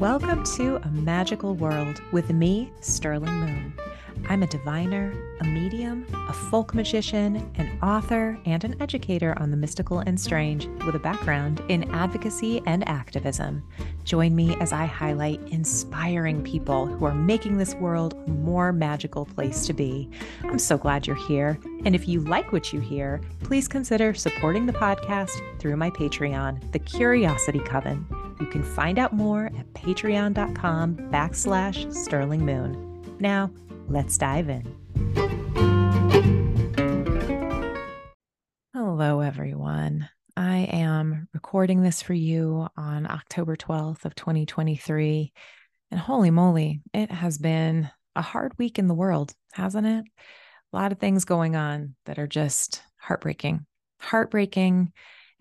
Welcome to a magical world with me, Sterling Moon. I'm a diviner, a medium, a folk magician, an author, and an educator on the mystical and strange with a background in advocacy and activism. Join me as I highlight inspiring people who are making this world a more magical place to be. I'm so glad you're here. And if you like what you hear, please consider supporting the podcast through my Patreon, The Curiosity Coven. You can find out more at patreon.com backslash sterling moon. Now, let's dive in. Hello, everyone. I am recording this for you on October 12th of 2023. And holy moly, it has been a hard week in the world, hasn't it? A lot of things going on that are just heartbreaking. Heartbreaking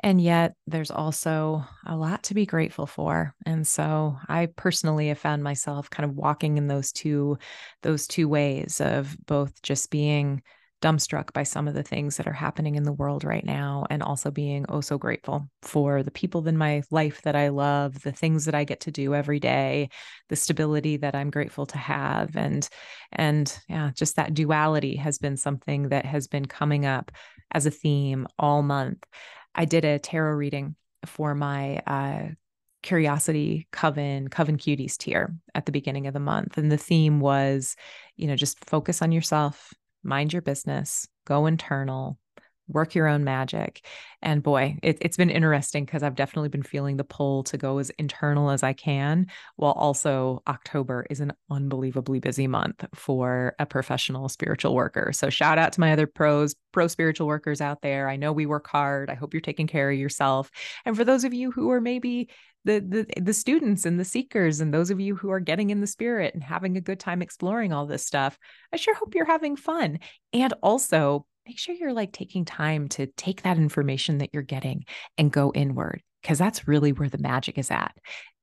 and yet there's also a lot to be grateful for and so i personally have found myself kind of walking in those two those two ways of both just being dumbstruck by some of the things that are happening in the world right now and also being oh so grateful for the people in my life that I love, the things that I get to do every day, the stability that I'm grateful to have and and yeah, just that duality has been something that has been coming up as a theme all month. I did a tarot reading for my uh, Curiosity Coven, Coven Cuties tier at the beginning of the month. And the theme was, you know, just focus on yourself, mind your business, go internal, work your own magic. And boy, it, has been interesting because I've definitely been feeling the pull to go as internal as I can, while also October is an unbelievably busy month for a professional spiritual worker. So shout out to my other pros, pro spiritual workers out there. I know we work hard. I hope you're taking care of yourself. And for those of you who are maybe the, the the students and the seekers and those of you who are getting in the spirit and having a good time exploring all this stuff i sure hope you're having fun and also make sure you're like taking time to take that information that you're getting and go inward because that's really where the magic is at.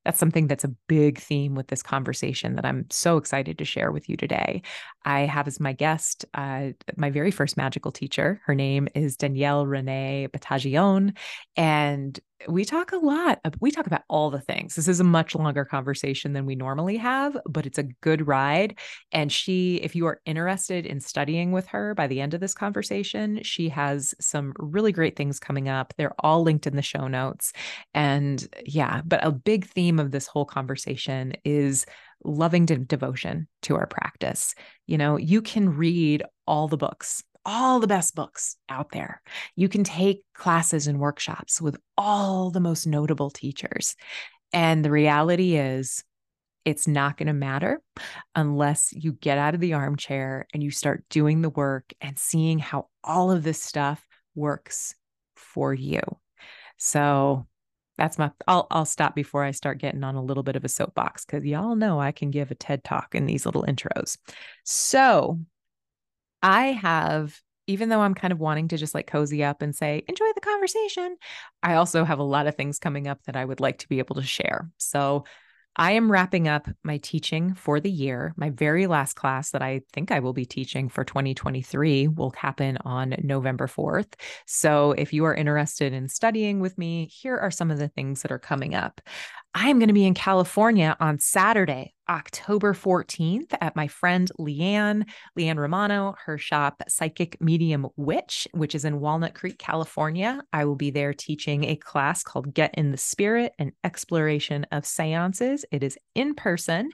That's something that's a big theme with this conversation that I'm so excited to share with you today. I have as my guest uh, my very first magical teacher. Her name is Danielle Renee Battagione, and we talk a lot. We talk about all the things. This is a much longer conversation than we normally have, but it's a good ride. And she, if you are interested in studying with her by the end of this conversation, she has some really great things coming up. They're all linked in the show notes. And yeah, but a big theme of this whole conversation is loving de- devotion to our practice. You know, you can read all the books all the best books out there. You can take classes and workshops with all the most notable teachers. And the reality is, it's not going to matter unless you get out of the armchair and you start doing the work and seeing how all of this stuff works for you. So that's my I'll I'll stop before I start getting on a little bit of a soapbox cuz y'all know I can give a TED talk in these little intros. So, I have, even though I'm kind of wanting to just like cozy up and say, enjoy the conversation, I also have a lot of things coming up that I would like to be able to share. So I am wrapping up my teaching for the year. My very last class that I think I will be teaching for 2023 will happen on November 4th. So if you are interested in studying with me, here are some of the things that are coming up. I am going to be in California on Saturday, October 14th at my friend Leanne, Leanne Romano, her shop Psychic Medium Witch, which is in Walnut Creek, California. I will be there teaching a class called Get in the Spirit and Exploration of Seances. It is in person.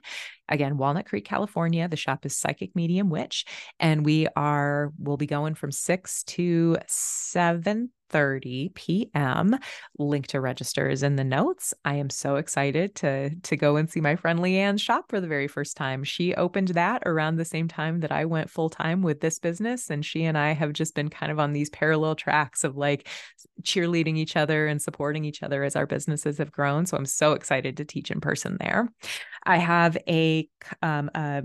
Again, Walnut Creek, California. The shop is Psychic Medium Witch, and we are we'll be going from 6 to 7 30 p.m. Link to register is in the notes. I am so excited to to go and see my friend Leanne's shop for the very first time. She opened that around the same time that I went full time with this business, and she and I have just been kind of on these parallel tracks of like cheerleading each other and supporting each other as our businesses have grown. So I'm so excited to teach in person there. I have a, um, a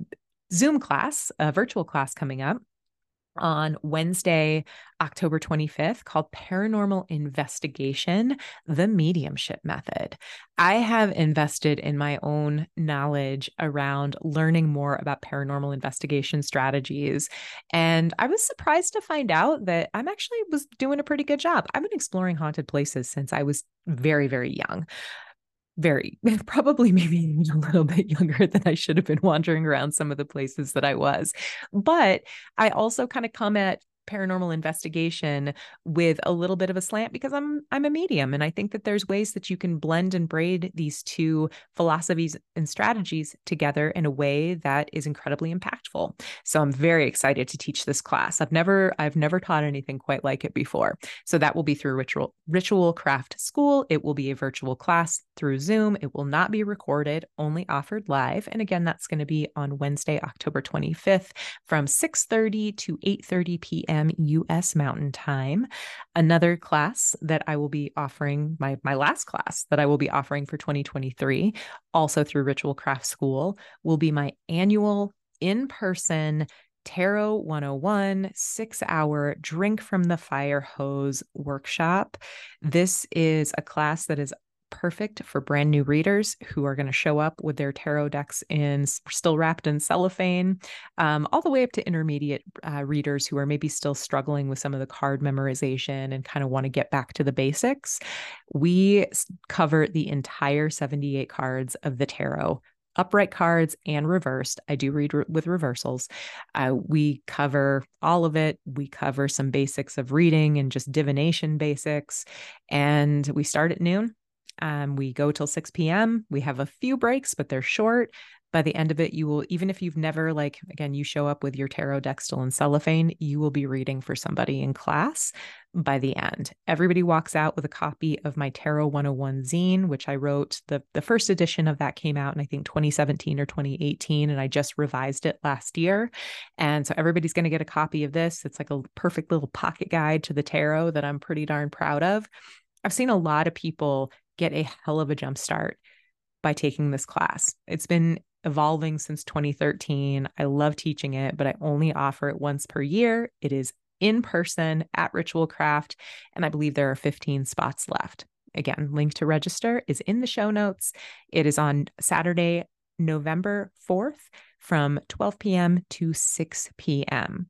Zoom class, a virtual class coming up on Wednesday, October 25th, called Paranormal Investigation The Mediumship Method. I have invested in my own knowledge around learning more about paranormal investigation strategies. And I was surprised to find out that I'm actually was doing a pretty good job. I've been exploring haunted places since I was very, very young very probably maybe even a little bit younger than I should have been wandering around some of the places that I was. But I also kind of come at paranormal investigation with a little bit of a slant because I'm I'm a medium and I think that there's ways that you can blend and braid these two philosophies and strategies together in a way that is incredibly impactful. So I'm very excited to teach this class. I've never I've never taught anything quite like it before. So that will be through Ritual Ritual Craft School. It will be a virtual class through Zoom. It will not be recorded, only offered live. And again, that's going to be on Wednesday, October 25th from 6:30 to 8:30 p.m p.m. US Mountain Time. Another class that I will be offering, my, my last class that I will be offering for 2023, also through Ritual Craft School, will be my annual in person Tarot 101 six hour drink from the fire hose workshop. This is a class that is perfect for brand new readers who are going to show up with their tarot decks in still wrapped in cellophane, um, all the way up to intermediate uh, readers who are maybe still struggling with some of the card memorization and kind of want to get back to the basics. We cover the entire 78 cards of the tarot upright cards and reversed. I do read re- with reversals. Uh, we cover all of it. We cover some basics of reading and just divination basics. And we start at noon um, we go till 6 p.m. We have a few breaks, but they're short. By the end of it, you will, even if you've never, like, again, you show up with your tarot still in cellophane, you will be reading for somebody in class by the end. Everybody walks out with a copy of my Tarot 101 zine, which I wrote. The, the first edition of that came out in, I think, 2017 or 2018, and I just revised it last year. And so everybody's going to get a copy of this. It's like a perfect little pocket guide to the tarot that I'm pretty darn proud of. I've seen a lot of people get a hell of a jump start by taking this class. It's been evolving since 2013. I love teaching it, but I only offer it once per year. It is in person at Ritual Craft, and I believe there are 15 spots left. Again, link to register is in the show notes. It is on Saturday, November 4th from 12 p.m. to 6 p.m.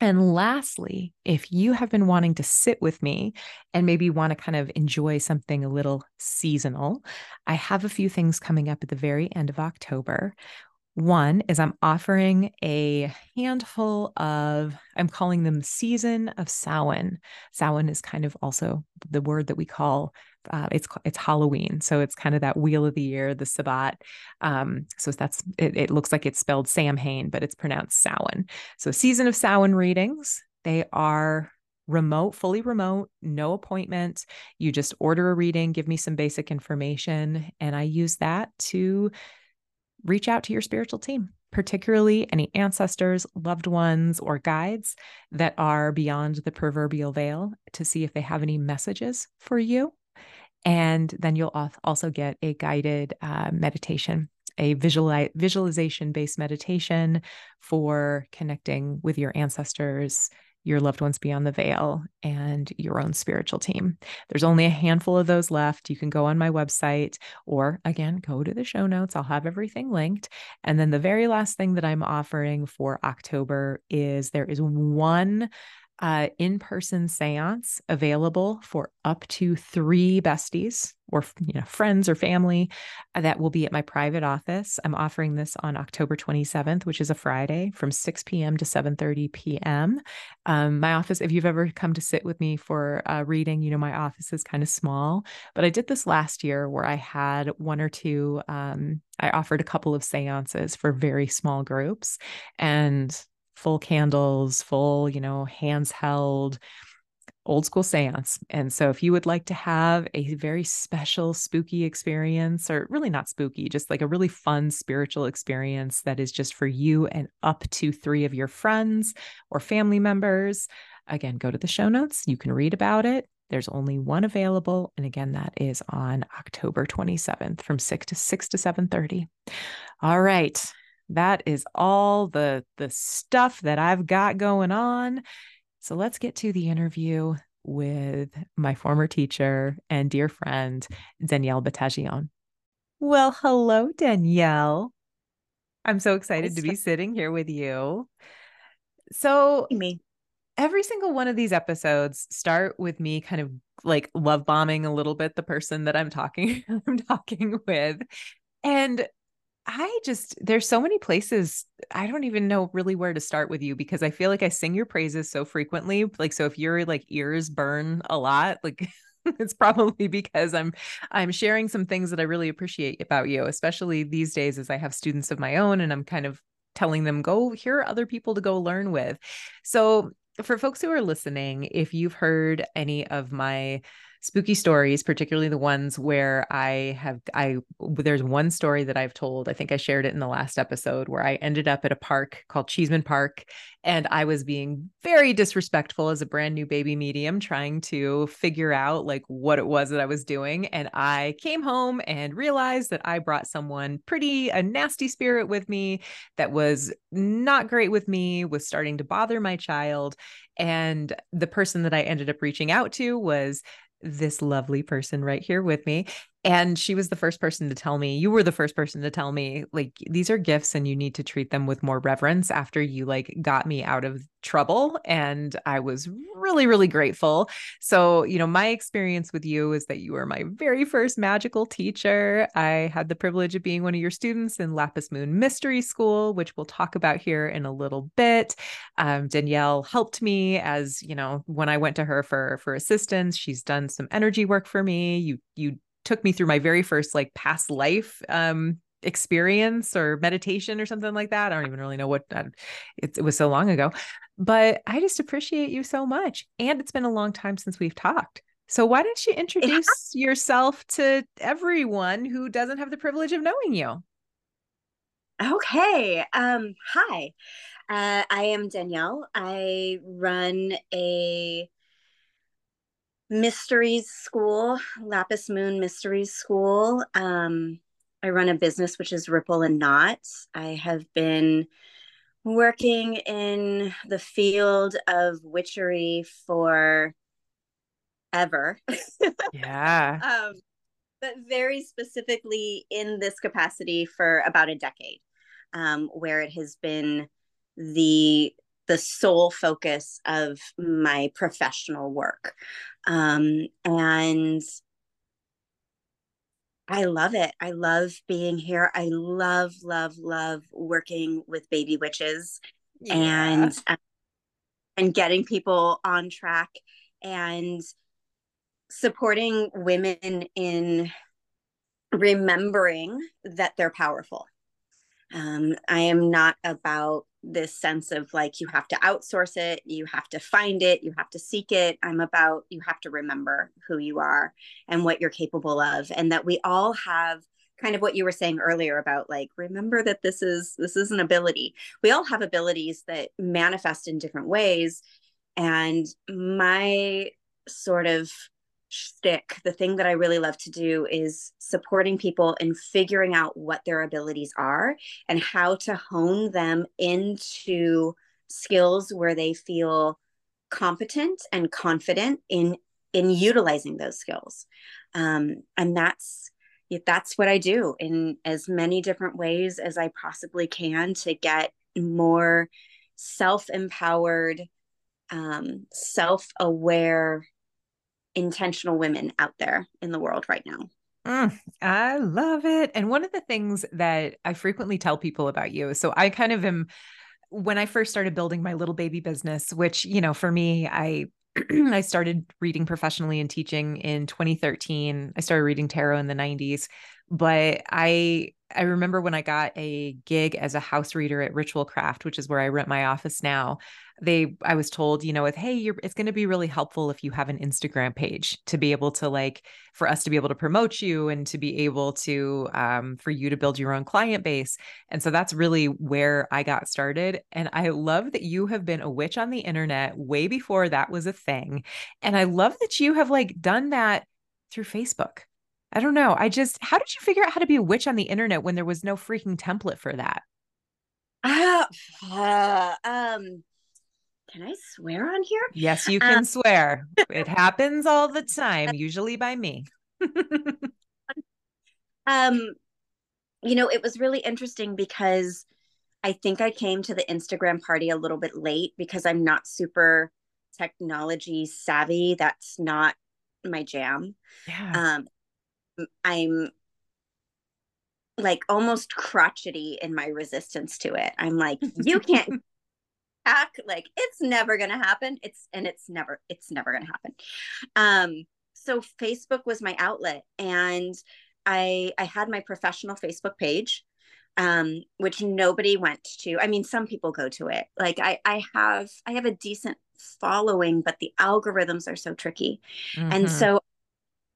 And lastly, if you have been wanting to sit with me and maybe want to kind of enjoy something a little seasonal, I have a few things coming up at the very end of October. One is I'm offering a handful of, I'm calling them season of Samhain. Samhain is kind of also the word that we call uh, it's it's Halloween, so it's kind of that wheel of the year, the Sabbat. Um, so that's it, it, looks like it's spelled Samhain, but it's pronounced Samhain. So season of Samhain readings. They are remote, fully remote, no appointment. You just order a reading, give me some basic information, and I use that to reach out to your spiritual team, particularly any ancestors, loved ones, or guides that are beyond the proverbial veil to see if they have any messages for you. And then you'll also get a guided uh, meditation, a visual visualization based meditation for connecting with your ancestors your loved ones beyond the veil, and your own spiritual team. There's only a handful of those left. You can go on my website or again, go to the show notes. I'll have everything linked. And then the very last thing that I'm offering for October is there is one uh, in person seance available for up to three besties or you know friends or family uh, that will be at my private office. I'm offering this on October 27th, which is a Friday, from 6 p.m. to 7:30 p.m. Um, my office, if you've ever come to sit with me for reading, you know my office is kind of small, but I did this last year where I had one or two. Um, I offered a couple of seances for very small groups, and full candles, full, you know, hands held, old school seance. And so, if you would like to have a very special, spooky experience, or really not spooky, just like a really fun spiritual experience that is just for you and up to three of your friends or family members, again, go to the show notes. You can read about it. There's only one available. And again, that is on October 27th from 6 to 6 to 7:30. All right that is all the the stuff that I've got going on. So let's get to the interview with my former teacher and dear friend Danielle Battagione. Well, hello Danielle. I'm so excited to be sitting here with you. So me. every single one of these episodes start with me kind of like love bombing a little bit the person that I'm talking I'm talking with. And I just there's so many places I don't even know really where to start with you because I feel like I sing your praises so frequently. Like so if your like ears burn a lot, like it's probably because I'm I'm sharing some things that I really appreciate about you, especially these days as I have students of my own and I'm kind of telling them go here are other people to go learn with. So for folks who are listening, if you've heard any of my spooky stories, particularly the ones where I have I there's one story that I've told. I think I shared it in the last episode where I ended up at a park called Cheesman Park and I was being very disrespectful as a brand new baby medium trying to figure out like what it was that I was doing and I came home and realized that I brought someone pretty a nasty spirit with me that was not great with me, was starting to bother my child and the person that I ended up reaching out to was this lovely person right here with me and she was the first person to tell me you were the first person to tell me like these are gifts and you need to treat them with more reverence after you like got me out of trouble and i was really really grateful. So you know my experience with you is that you were my very first magical teacher. I had the privilege of being one of your students in lapis moon mystery school which we'll talk about here in a little bit. Um, danielle helped me as you know when i went to her for for assistance she's done some energy work for me. You you took me through my very first like past life um experience or meditation or something like that. I don't even really know what uh, it, it was so long ago, but I just appreciate you so much. And it's been a long time since we've talked. So why don't you introduce yeah. yourself to everyone who doesn't have the privilege of knowing you? Okay. Um, hi. Uh, I am Danielle. I run a mysteries school, Lapis Moon Mysteries School. Um, I run a business which is Ripple and Knots. I have been working in the field of witchery for ever. Yeah. um, but very specifically in this capacity for about a decade, um, where it has been the the sole focus of my professional work. Um, and I love it. I love being here. I love, love, love working with baby witches yeah. and uh, and getting people on track and supporting women in remembering that they're powerful. Um, I am not about this sense of like you have to outsource it, you have to find it, you have to seek it. I'm about you have to remember who you are and what you're capable of, and that we all have kind of what you were saying earlier about like remember that this is this is an ability we all have abilities that manifest in different ways and my sort of shtick, the thing that I really love to do is supporting people in figuring out what their abilities are and how to hone them into skills where they feel competent and confident in in utilizing those skills. Um, and that's that's what i do in as many different ways as i possibly can to get more self-empowered um, self-aware intentional women out there in the world right now. Mm, I love it. And one of the things that I frequently tell people about you, so I kind of am when I first started building my little baby business, which, you know, for me, I I started reading professionally and teaching in 2013. I started reading tarot in the 90s, but I I remember when I got a gig as a house reader at Ritual Craft, which is where I rent my office now they i was told you know with hey you're it's going to be really helpful if you have an instagram page to be able to like for us to be able to promote you and to be able to um, for you to build your own client base. And so that's really where i got started. And i love that you have been a witch on the internet way before that was a thing. And i love that you have like done that through facebook i don't know i just how did you figure out how to be a witch on the internet when there was no freaking template for that uh, uh um can I swear on here? Yes, you can um, swear. It happens all the time, usually by me. um, you know, it was really interesting because I think I came to the Instagram party a little bit late because I'm not super technology savvy. That's not my jam. Yeah. Um, I'm like almost crotchety in my resistance to it. I'm like, you can't hack. Like it's never gonna happen. It's and it's never it's never gonna happen. Um, so Facebook was my outlet, and I I had my professional Facebook page um, which nobody went to. I mean, some people go to it. Like I, I have, I have a decent following, but the algorithms are so tricky, mm-hmm. and so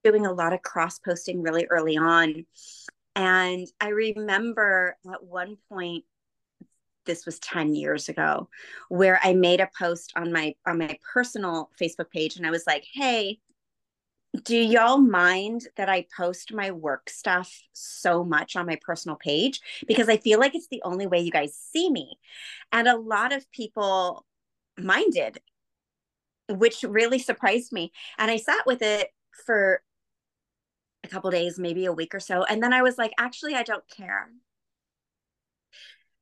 doing a lot of cross posting really early on. And I remember at one point, this was 10 years ago, where I made a post on my on my personal Facebook page, and I was like, "Hey, do y'all mind that I post my work stuff so much on my personal page? Because I feel like it's the only way you guys see me. And a lot of people minded, which really surprised me. And I sat with it for a couple days, maybe a week or so. And then I was like, actually, I don't care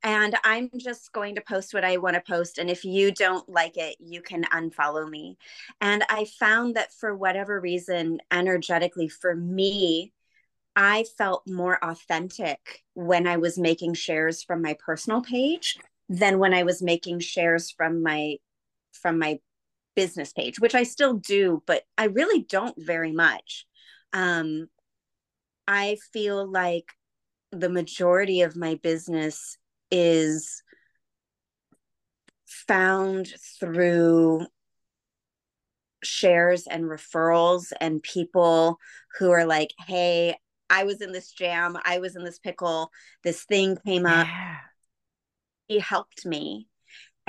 and I'm just going to post what I want to post. And if you don't like it, you can unfollow me. And I found that for whatever reason, energetically, for me, I felt more authentic when I was making shares from my personal page than when I was making shares from my from my business page, which I still do, but I really don't very much. Um, I feel like the majority of my business is found through shares and referrals and people who are like, hey, I was in this jam, I was in this pickle, this thing came up. Yeah. He helped me.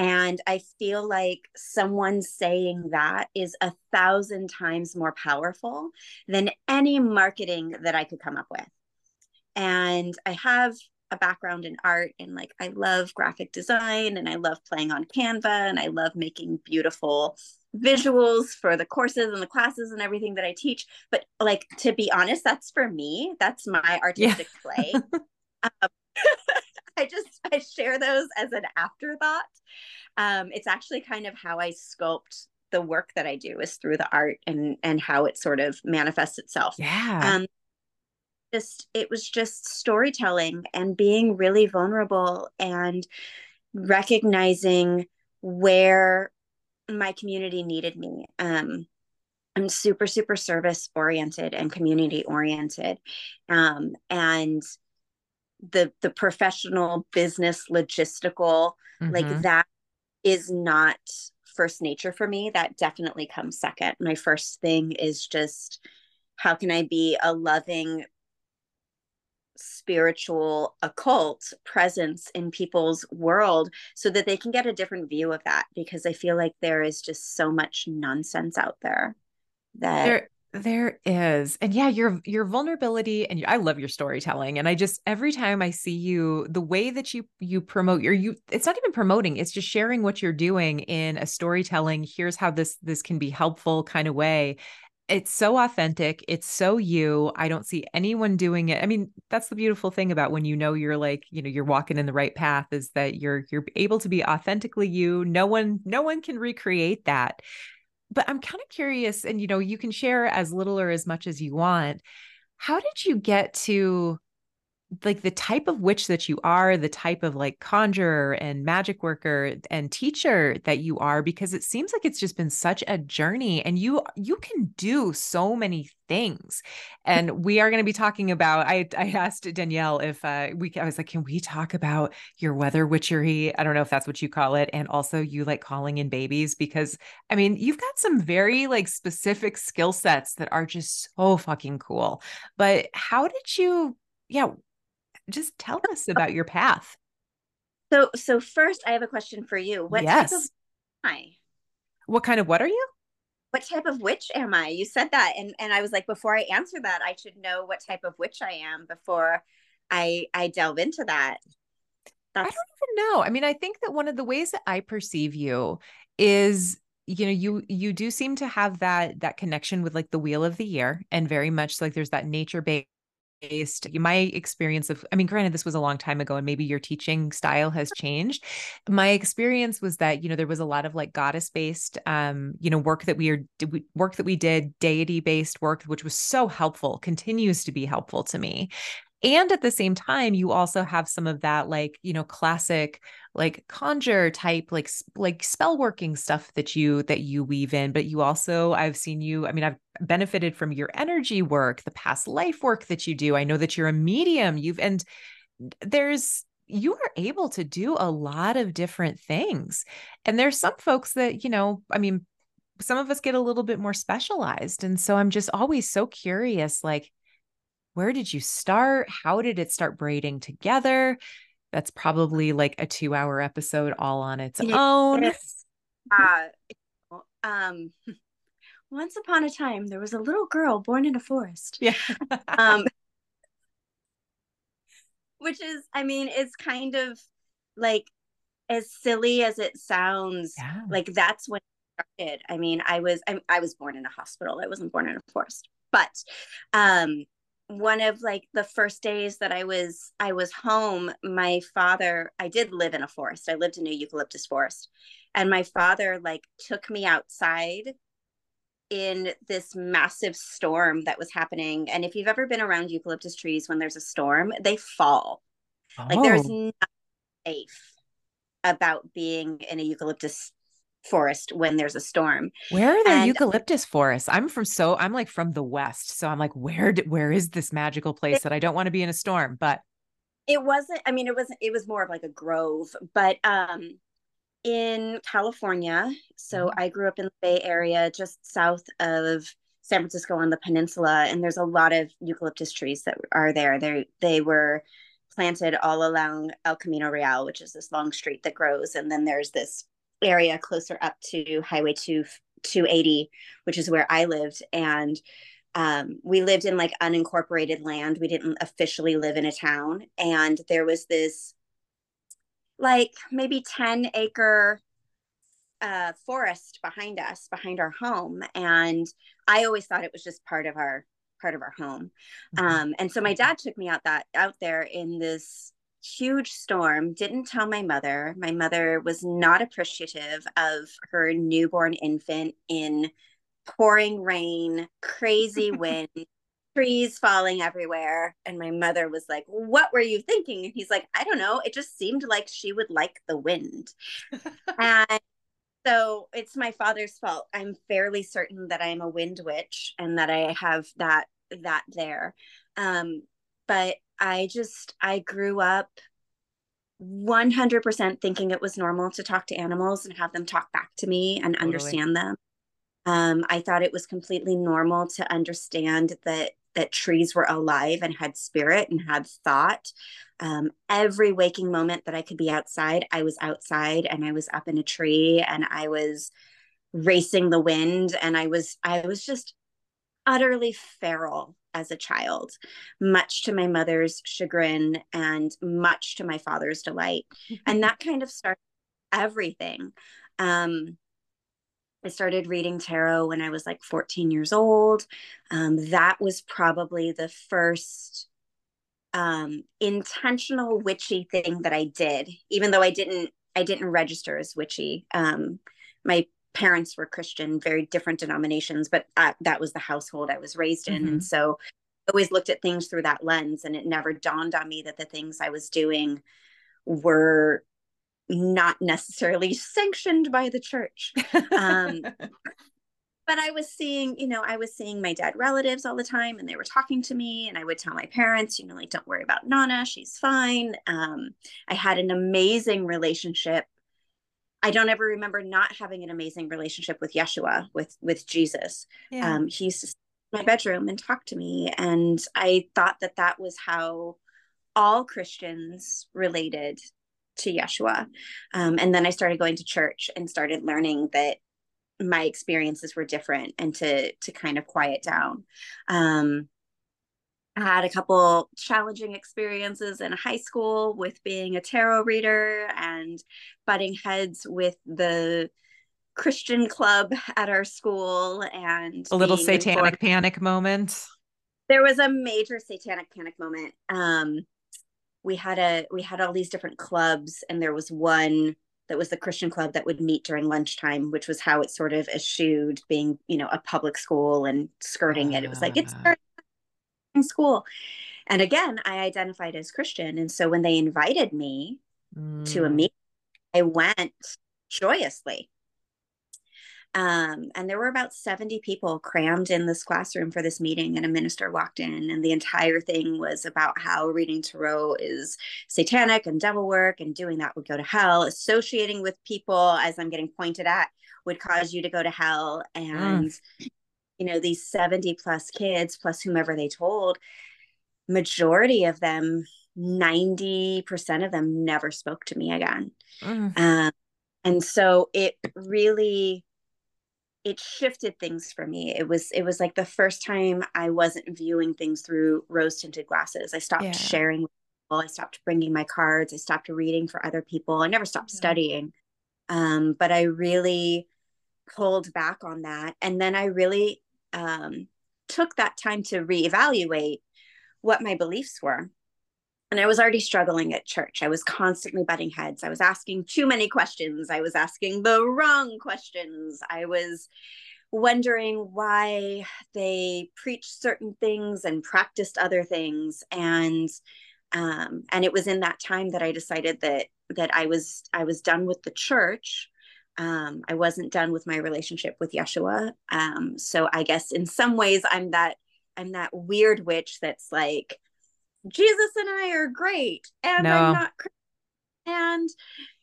And I feel like someone saying that is a thousand times more powerful than any marketing that I could come up with. And I have a background in art and like I love graphic design and I love playing on Canva and I love making beautiful visuals for the courses and the classes and everything that I teach. But like to be honest, that's for me. That's my artistic yeah. play. um, I just I share those as an afterthought. Um, it's actually kind of how I sculpt the work that I do is through the art and and how it sort of manifests itself. Yeah. Um, just it was just storytelling and being really vulnerable and recognizing where my community needed me um, i'm super super service oriented and community oriented um, and the the professional business logistical mm-hmm. like that is not first nature for me. That definitely comes second. My first thing is just how can i be a loving spiritual occult presence in people's world so that they can get a different view of that? Because i feel like there is just so much nonsense out there that there there is and yeah your your vulnerability and i love your storytelling and i just every time i see you the way that you you promote your you it's not even promoting it's just sharing what you're doing in a storytelling here's how this this can be helpful kind of way it's so authentic. It's so you. I don't see anyone doing it. I mean, that's the beautiful thing about when you know you're like, you know, you're walking in the right path is that you're you're able to be authentically you. No one no one can recreate that. But I'm kind of curious and you know, you can share as little or as much as you want. How did you get to like the type of witch that you are, the type of like conjurer and magic worker and teacher that you are because it seems like it's just been such a journey and you you can do so many things. And we are going to be talking about I I asked Danielle if uh we I was like can we talk about your weather witchery? I don't know if that's what you call it and also you like calling in babies because I mean, you've got some very like specific skill sets that are just so fucking cool. But how did you yeah, just tell us about your path. So, so first, I have a question for you. What yes. type of I? What kind of what are you? What type of witch am I? You said that, and and I was like, before I answer that, I should know what type of witch I am before I I delve into that. That's... I don't even know. I mean, I think that one of the ways that I perceive you is you know you you do seem to have that that connection with like the wheel of the year and very much like there's that nature based based my experience of i mean granted this was a long time ago and maybe your teaching style has changed. My experience was that you know there was a lot of like goddess based um you know work that we are work that we did deity based work which was so helpful continues to be helpful to me and at the same time you also have some of that like you know classic like conjure type like like spell working stuff that you that you weave in. But you also I've seen you I mean I've benefited from your energy work the past life work that you do. I know that you're a medium. You've and there's you are able to do a lot of different things. And there's some folks that you know I mean some of us get a little bit more specialized. And so I'm just always so curious like where did you start? How did it start braiding together? That's probably like a two hour episode all on its own. Uh, um, once upon a time, there was a little girl born in a forest. Yeah. um, which is, I mean, it's kind of like as silly as it sounds. Yeah. Like that's when it started. I mean, I was I, I was born in a hospital. I wasn't born in a forest, but um, one of like the first days that I was I was home, my father, I did live in a forest. I lived in a eucalyptus forest. And my father like took me outside in this massive storm that was happening. And if you've ever been around eucalyptus trees when there's a storm, they fall. Oh. Like there's oh. nothing safe about being in a eucalyptus forest when there's a storm. Where are the and, eucalyptus forests? I'm from so I'm like from the west, so I'm like, where where is this magical place it, that I don't want to be in a storm? But it wasn't. I mean, it wasn't. It was more of like a grove, but um, in California. So mm-hmm. I grew up in the Bay Area, just south of San Francisco on the peninsula, and there's a lot of eucalyptus trees that are there. They they were planted all along El Camino Real, which is this long street that grows, and then there's this area closer up to Highway 2 280, which is where I lived. And um, we lived in like unincorporated land. We didn't officially live in a town. And there was this like maybe 10 acre uh, forest behind us, behind our home. And I always thought it was just part of our part of our home. Mm-hmm. Um, and so my dad took me out that out there in this huge storm didn't tell my mother. My mother was not appreciative of her newborn infant in pouring rain crazy wind trees falling everywhere. And my mother was like what were you thinking? And he's like i don't know. It just seemed like she would like the wind. And so it's my father's fault. I'm fairly certain that i'm a wind witch and that i have that that there. Um but I just I grew up 100% thinking it was normal to talk to animals and have them talk back to me and totally. understand them. Um, I thought it was completely normal to understand that that trees were alive and had spirit and had thought. Um, every waking moment that I could be outside, I was outside and I was up in a tree and I was racing the wind and I was I was just utterly feral as a child, much to my mother's chagrin and much to my father's delight. and that kind of started everything. Um, I started reading tarot when I was like 14 years old. Um, that was probably the first um, intentional witchy thing that I did, even though I didn't I didn't register as witchy. Um, my parents were Christian, very different denominations, but I, that was the household I was raised in. Mm-hmm. And so I always looked at things through that lens. And it never dawned on me that the things I was doing were not necessarily sanctioned by the church. Um, but I was seeing, you know, I was seeing my dead relatives all the time and they were talking to me. And I would tell my parents, you know, like, don't worry about Nana, she's fine. Um, I had an amazing relationship I don't ever remember not having an amazing relationship with Yeshua, with with Jesus. Yeah. Um, he used to in my bedroom and talked to me, and I thought that that was how all Christians related to Yeshua. Um, and then I started going to church and started learning that my experiences were different and to to kind of quiet down. Um, I had a couple challenging experiences in high school with being a tarot reader and butting heads with the Christian club at our school and a little satanic panic moment. there was a major satanic panic moment. Um, we had a we had all these different clubs, and there was one that was the Christian club that would meet during lunchtime, which was how it sort of eschewed being, you know, a public school and skirting it. It was like it's ah. In school. And again, I identified as Christian. And so when they invited me mm. to a mm. meeting, I went joyously. Um, and there were about 70 people crammed in this classroom for this meeting, and a minister walked in, and the entire thing was about how reading tarot is satanic and devil work, and doing that would go to hell. Associating with people, as I'm getting pointed at, would cause you to go to hell. And, mm. You know, these 70 plus kids, plus whomever they told, majority of them 90% of them never spoke to me again. Mm. um, and so it really it shifted things for me. It was it was like the first time i wasn't viewing things through rose tinted glasses. I stopped yeah. sharing with people. I stopped bringing my cards. I stopped reading for other people. I never stopped yeah. studying. Um, but i really pulled back on that. And then i really um, took that time to reevaluate what my beliefs were and I was already struggling at church. I was constantly butting heads. I was asking too many questions. I was asking the wrong questions. I was wondering why they preached certain things and practiced other things. And um, and it was in that time that I decided that that I was I was done with the church. Um, I wasn't done with my relationship with Yeshua. Um, so I guess in some ways I'm that I'm that weird witch that's like Jesus and I are great and no. I'm not and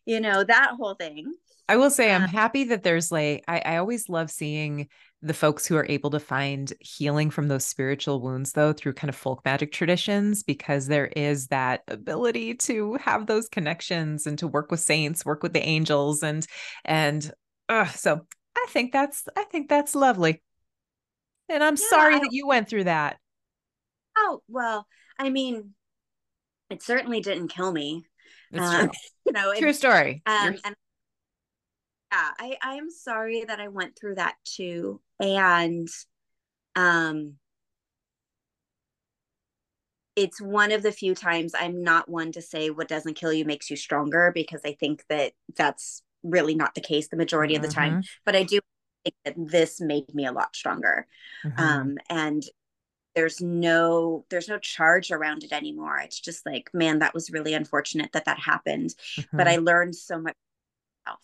you know that whole thing. I will say I'm uh, happy that there's like I, I always love seeing the folks who are able to find healing from those spiritual wounds though through kind of folk magic traditions because there is that ability to have those connections and to work with saints work with the angels and and uh, so i think that's i think that's lovely and i'm yeah, sorry that you went through that oh well I mean, it certainly didn't kill me. Um, you know, true story. Um, and yeah, I I am sorry that I went through that too, and um, it's one of the few times I'm not one to say what doesn't kill you makes you stronger because I think that that's really not the case the majority mm-hmm. of the time. Mm-hmm. But I do think that this made me a lot stronger. Mm-hmm. Um, and there's no there's no charge around it anymore it's just like man that was really unfortunate that that happened mm-hmm. but i learned so much myself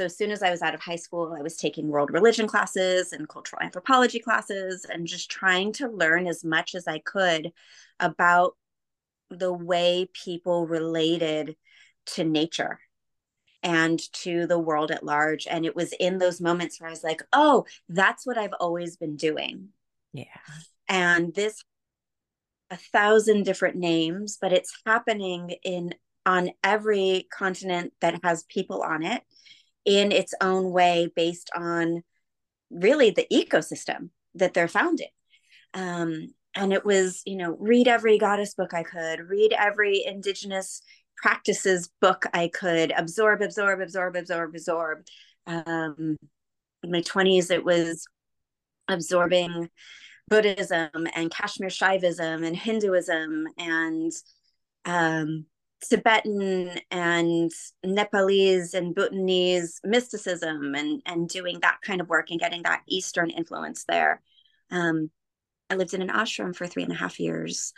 so as soon as i was out of high school i was taking world religion classes and cultural anthropology classes and just trying to learn as much as i could about the way people related to nature and to the world at large. And it was in those moments where i was like oh that's what i've always been doing. Yeah. And this a thousand different names but it's happening in on every continent that has people on it in its own way based on really the ecosystem that they're found in um, and it was you know read every goddess book i could read every indigenous practices book i could absorb absorb absorb absorb absorb. Um, in my 20s it was absorbing Buddhism and Kashmir Shaivism and Hinduism and um, Tibetan and Nepalese and Bhutanese mysticism and and doing that kind of work and getting that Eastern influence there. Um, I lived in an ashram for three and a half years,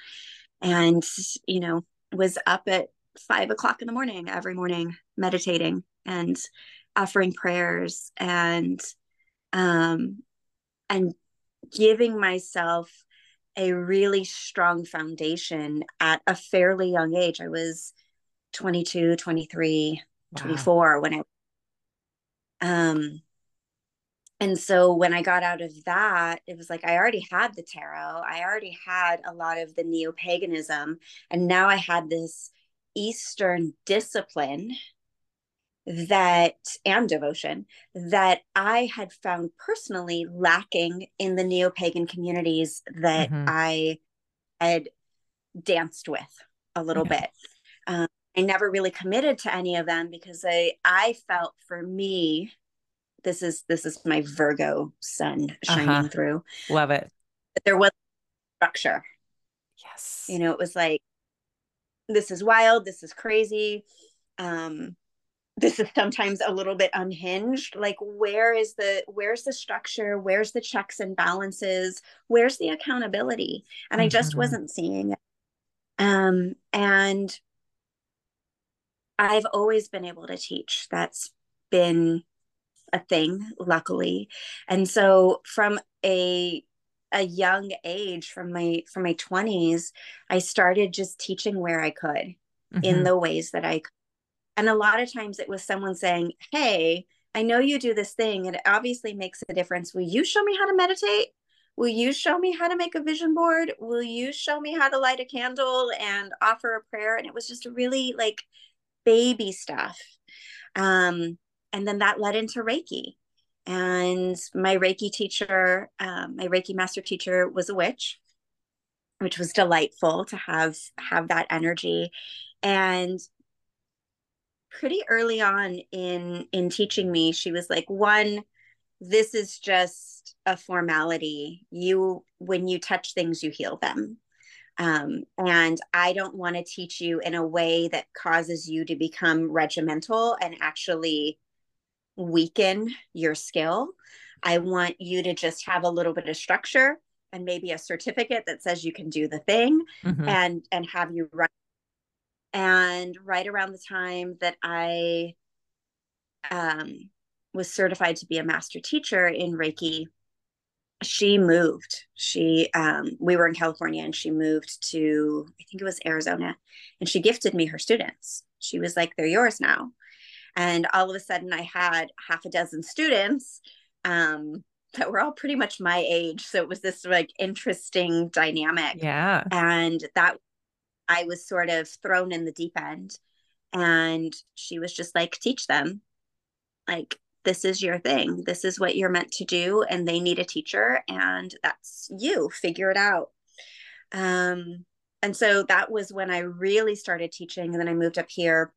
and you know was up at five o'clock in the morning every morning meditating and offering prayers and um, and giving myself a really strong foundation at a fairly young age. I was 22, 23, wow. 24 when I um and so when I got out of that, it was like I already had the tarot. I already had a lot of the neo paganism. And now I had this Eastern discipline that and devotion that I had found personally lacking in the neo pagan communities that mm-hmm. I had danced with a little yeah. bit. Um, I never really committed to any of them because I I felt for me this is this is my Virgo sun shining uh-huh. through. Love it. There was structure. Yes. You know, it was like, this is wild, this is crazy. Um, this is sometimes a little bit unhinged like where is the where's the structure where's the checks and balances where's the accountability and mm-hmm. i just mm-hmm. wasn't seeing it um and i've always been able to teach that's been a thing luckily and so from a a young age from my from my 20s i started just teaching where i could mm-hmm. in the ways that i could and a lot of times it was someone saying, Hey, I know you do this thing and it obviously makes a difference. Will you show me how to meditate? Will you show me how to make a vision board? Will you show me how to light a candle and offer a prayer? And it was just really like baby stuff. Um, and then that led into Reiki. And my Reiki teacher, um, my Reiki master teacher was a witch, which was delightful to have have that energy. And pretty early on in in teaching me she was like one this is just a formality. You when you touch things you heal them. Um, and i don't want to teach you in a way that causes you to become regimental and actually weaken your skill. I want you to just have a little bit of structure and maybe a certificate that says you can do the thing mm-hmm. and and have you run and right around the time that I um, was certified to be a master teacher in Reiki, she moved. She, um, we were in California and she moved to, I think it was Arizona, and she gifted me her students. She was like, they're yours now. And all of a sudden, I had half a dozen students um, that were all pretty much my age. So it was this like interesting dynamic. Yeah. And that I was sort of thrown in the deep end. And she was just like, teach them. Like, this is your thing. This is what you're meant to do. And they need a teacher. And that's you. Figure it out. Um, and so that was when I really started teaching. And then I moved up here,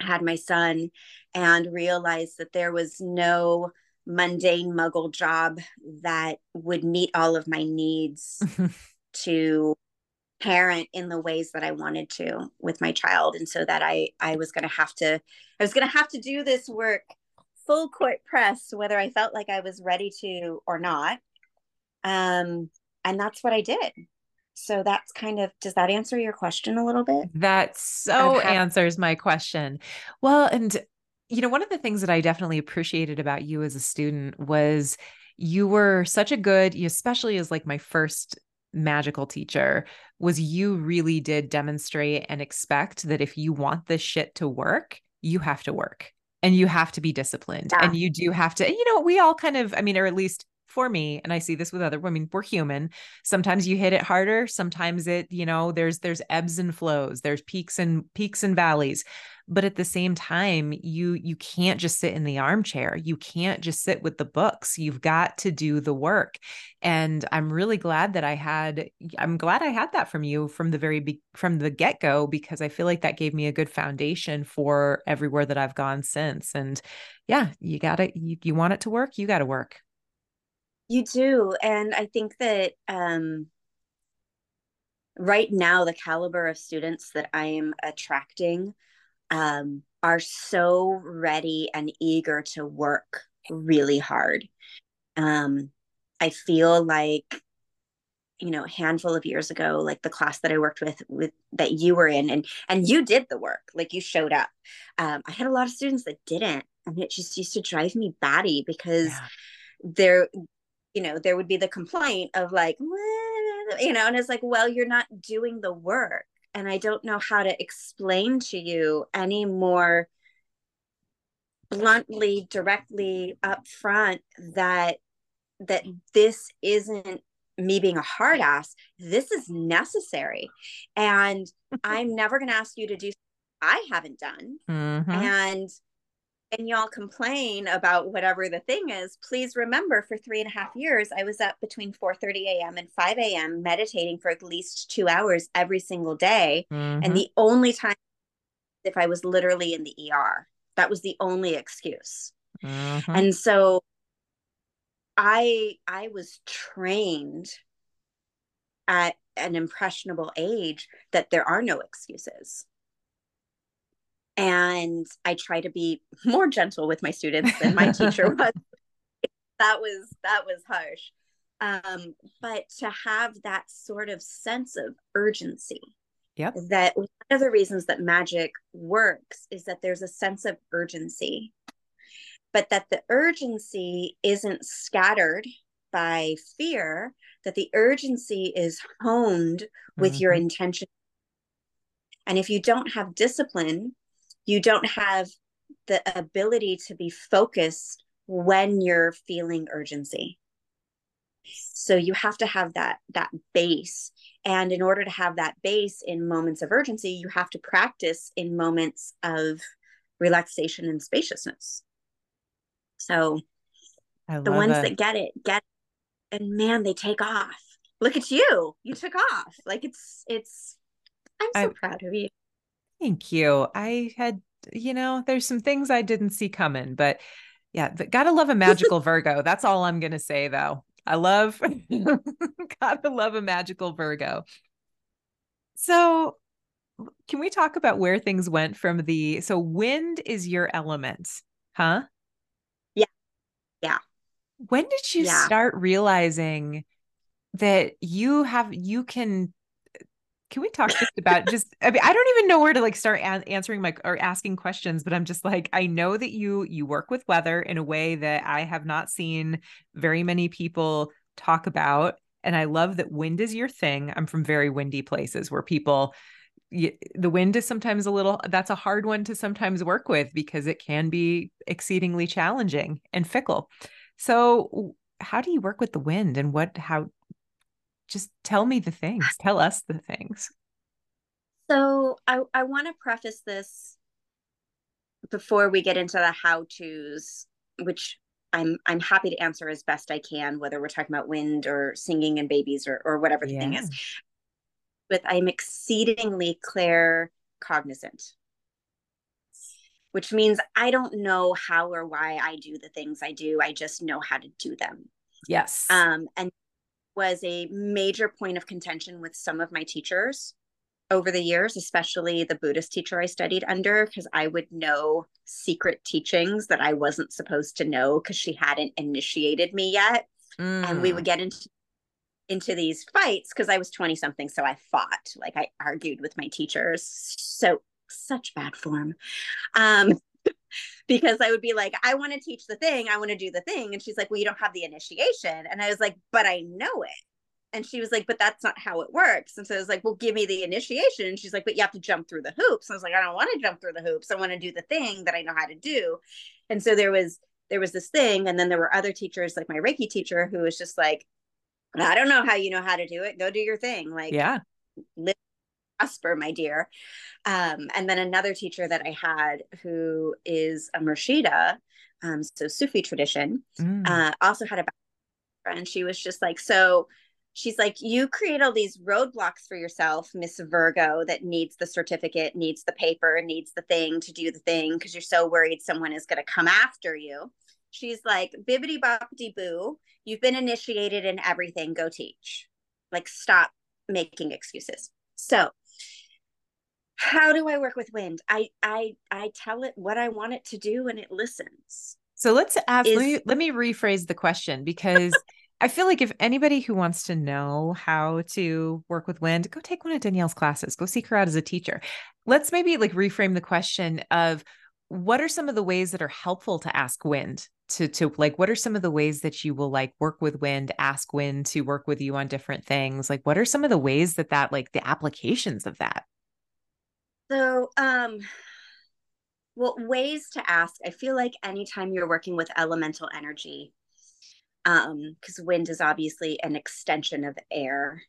had my son, and realized that there was no mundane muggle job that would meet all of my needs to parent in the ways that I wanted to with my child and so that I I was going to have to I was going to have to do this work full court press whether I felt like I was ready to or not. Um and that's what I did. So that's kind of does that answer your question a little bit? That so answers my question. Well and you know one of the things that I definitely appreciated about you as a student was you were such a good especially as like my first magical teacher was you really did demonstrate and expect that if you want this shit to work, you have to work and you have to be disciplined yeah. and you do have to, you know, we all kind of, I mean, or at least for me and i see this with other women we're human. Sometimes you hit it harder sometimes it you know there's there's ebbs and flows there's peaks and peaks and valleys. But at the same time you you can't just sit in the armchair. You can't just sit with the books. You've got to do the work. And i'm really glad that i had i'm glad i had that from you from the very be- from the get-go because i feel like that gave me a good foundation for everywhere that i've gone since. And yeah you gotta you, you want it to work you gotta work you do. And I think that um, right now, the caliber of students that I am attracting um, are so ready and eager to work really hard. Um, I feel like you know a handful of years ago like the class that i worked with with that you were in and and you did the work like you showed up um, i had a lot of students that didn't and it just used to drive me batty because yeah. they're you know, there would be the complaint of like, you know, and it's like, well, you're not doing the work. And I don't know how to explain to you any more bluntly, directly up front that that this isn't me being a hard ass. This is necessary. And I'm never going to ask you to do I haven't done. Mm-hmm. And and y'all complain about whatever the thing is, please remember for three and a half years, I was up between 4 30 a.m. and 5 a.m. meditating for at least two hours every single day. Mm-hmm. And the only time if I was literally in the ER, that was the only excuse. Mm-hmm. And so I I was trained at an impressionable age that there are no excuses and i try to be more gentle with my students than my teacher was. That was that was harsh. Um, but to have that sort of sense of urgency yep. that one of the reasons that magic works is that there's a sense of urgency but that the urgency isn't scattered by fear that the urgency is honed with mm-hmm. your intention. And if you don't have discipline you don't have the ability to be focused when you're feeling urgency. So you have to have that that base. And in order to have that base in moments of urgency you have to practice in moments of relaxation and spaciousness. So the ones it. that get it get it, and man they take off. Look at you. You took off. Like it's it's i'm so I, proud of you Thank you. I had, you know, there's some things I didn't see coming, but yeah, but gotta love a magical Virgo. That's all I'm gonna say though. I love gotta love a magical Virgo. So can we talk about where things went from the so wind is your element, huh? Yeah. Yeah. When did you yeah. start realizing that you have you can can we talk just about just I mean I don't even know where to like start a- answering my or asking questions but I'm just like I know that you you work with weather in a way that I have not seen very many people talk about and I love that wind is your thing. I'm from very windy places where people the wind is sometimes a little that's a hard one to sometimes work with because it can be exceedingly challenging and fickle. So how do you work with the wind and what how just tell me the things. Tell us the things. So i i want to preface this before we get into the how to's which i'm i'm happy to answer as best i can whether we're talking about wind or singing and babies or or whatever the yeah. thing is. But i'm exceedingly clear cognizant which means i don't know how or why i do the things i do. I just know how to do them. Yes. Um and was a major point of contention with some of my teachers over the years, especially the Buddhist teacher I studied under, because I would know secret teachings that I wasn't supposed to know because she hadn't initiated me yet. Mm. And we would mm. get into into these fights because I was 20 something. So I fought, like I argued with my teachers. So such bad form. Um, because I would be like, I want to teach the thing, I want to do the thing. And she's like, Well, you don't have the initiation. And I was like, But I know it. And she was like, But that's not how it works. And so I was like, Well, give me the initiation. And she's like, But you have to jump through the hoops. And I was like, I don't want to jump through the hoops. I want to do the thing that I know how to do. And so there was there was this thing. And then there were other teachers, like my Reiki teacher, who was just like, I don't know how you know how to do it. Go do your thing. Like, yeah, live prosper, my dear. Um, and then another teacher that I had who is a Murshida, um, so Sufi tradition, mm. uh, also had a and She was just like, so she's like, you create all these roadblocks for yourself, Miss Virgo, that needs the certificate, needs the paper, needs the thing to do the thing because you're so worried someone is going to come after you. She's like, bibbity boppity boo, you've been initiated in everything, go teach. Like, stop making excuses. So how do I work with wind? I I I tell it what I want it to do and it listens. So let's ask Is, let, me, let me rephrase the question because I feel like if anybody who wants to know how to work with wind, go take one of Danielle's classes, go seek her out as a teacher. Let's maybe like reframe the question of what are some of the ways that are helpful to ask wind to to like what are some of the ways that you will like work with wind ask wind to work with you on different things like what are some of the ways that that like the applications of that so, um, well, ways to ask. I feel like anytime you're working with elemental energy, um, because wind is obviously an extension of air,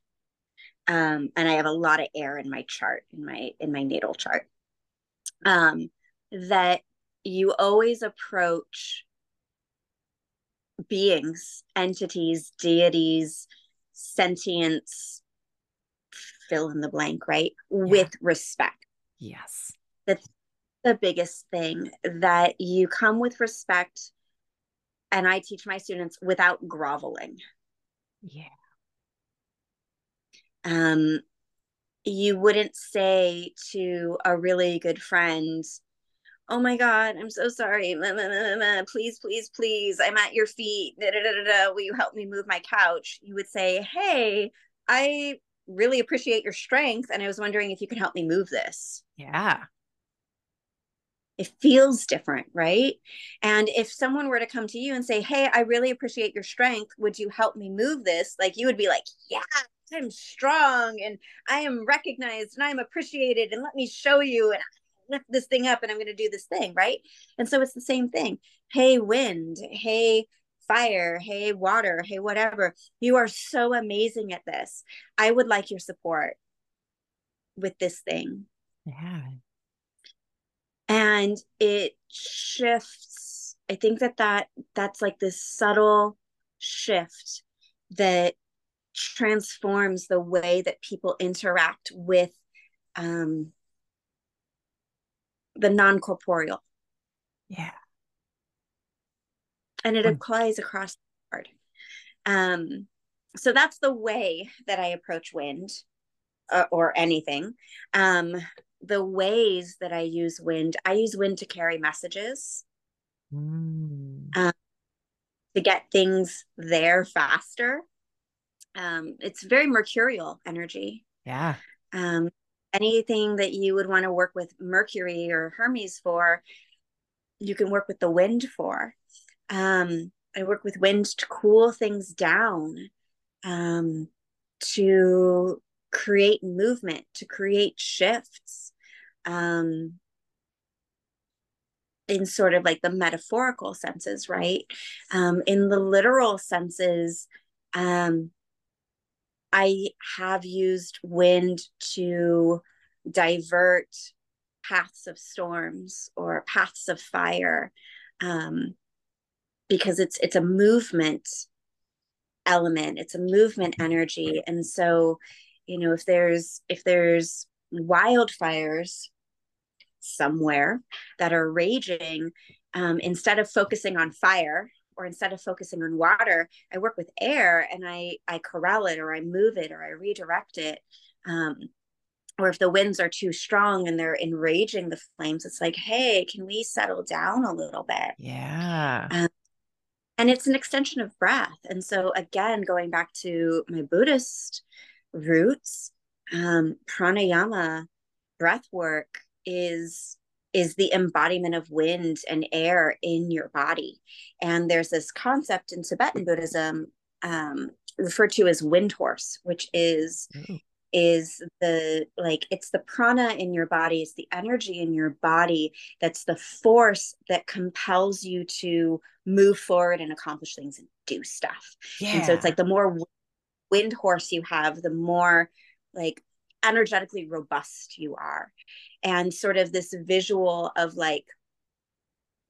um, and I have a lot of air in my chart, in my in my natal chart. Um, that you always approach beings, entities, deities, sentience, fill in the blank, right? Yeah. With respect Yes. That's the biggest thing that you come with respect. And I teach my students without groveling. Yeah. um, you wouldn't say to a really good friend, Oh my God, I'm so sorry. Please, please, please. I'm at your feet. Will you help me move my couch? You would say, Hey, I really appreciate your strength. And I was wondering if you could help me move this. Yeah. It feels different, right? And if someone were to come to you and say, Hey, I really appreciate your strength. Would you help me move this? Like you would be like, Yeah, I'm strong and I am recognized and I'm appreciated and let me show you and lift this thing up and I'm going to do this thing, right? And so it's the same thing. Hey, wind, hey, fire, hey, water, hey, whatever. You are so amazing at this. I would like your support with this thing. Yeah. And it shifts. I think that that that's like this subtle shift that transforms the way that people interact with um, the non-corporeal yeah and it applies across the board um, so that's the way that i approach wind uh, or anything um, the ways that i use wind i use wind to carry messages mm. um, to get things there faster um, it's very mercurial energy. Yeah. Um, anything that you would want to work with Mercury or Hermes for, you can work with the wind for. Um, I work with wind to cool things down, um, to create movement, to create shifts. Um, in sort of like the metaphorical senses, right? Um, in the literal senses, um, I have used wind to divert paths of storms or paths of fire um, because it's it's a movement element it's a movement energy and so you know if there's if there's wildfires somewhere that are raging um, instead of focusing on fire or instead of focusing on water i work with air and i i corral it or i move it or i redirect it um, or if the winds are too strong and they're enraging the flames it's like hey can we settle down a little bit? Yeah. Um, and it's an extension of breath. And so again going back to my buddhist roots um, pranayama breath work is is the embodiment of wind and air in your body. And there's this concept in Tibetan Buddhism um, referred to as wind horse, which is Ooh. is the like it's the prana in your body, it's the energy in your body that's the force that compels you to move forward and accomplish things and do stuff. Yeah. And so it's like the more wind horse you have, the more like energetically robust you are. And sort of this visual of like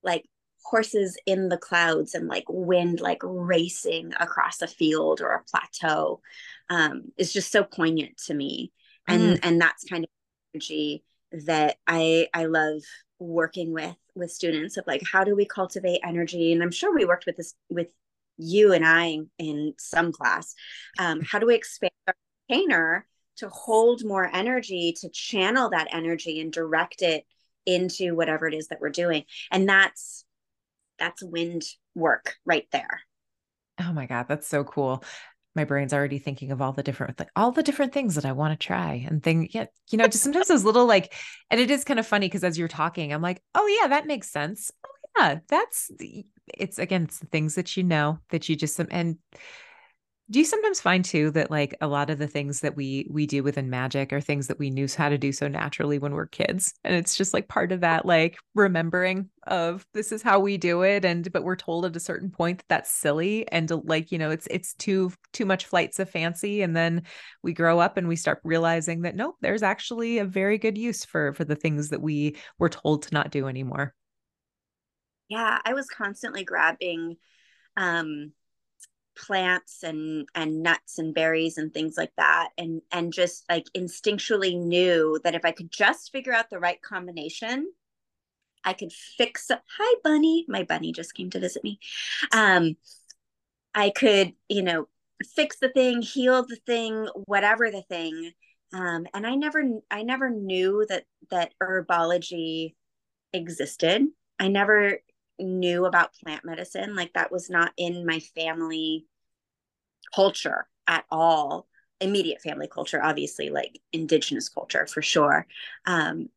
like horses in the clouds and like wind like racing across a field or a plateau um, is just so poignant to me. And mm. and that's kind of energy that i i love working with with students of like how do we cultivate energy? And i'm sure we worked with this with you and i in some class. Um, how do we expand our container to hold more energy to channel that energy and direct it into whatever it is that we're doing. And that's that's wind work right there. Oh my god that's so cool. My brain's already thinking of all the different like all the different things that I want to try and thing yeah you know just sometimes those little like and it is kind of funny because as you're talking I'm like oh yeah that makes sense. Oh yeah that's it's again it's the things that you know that you just and do you sometimes find too that like a lot of the things that we we do within magic are things that we knew how to do so naturally when we're kids and it's just like part of that like remembering of this is how we do it and but we're told at a certain point that that's silly and like you know it's it's too too much flights of fancy and then we grow up and we start realizing that nope there's actually a very good use for for the things that we were told to not do anymore. Yeah i was constantly grabbing um plants and and nuts and berries and things like that and and just like instinctually knew that if i could just figure out the right combination i could fix hi bunny my bunny just came to visit me um i could you know fix the thing, heal the thing, whatever the thing. Um, and I never, I never knew that that herbology existed. I never knew about plant medicine. Like that was not in my family culture at all. Immediate family culture, obviously, like indigenous culture for sure. Um,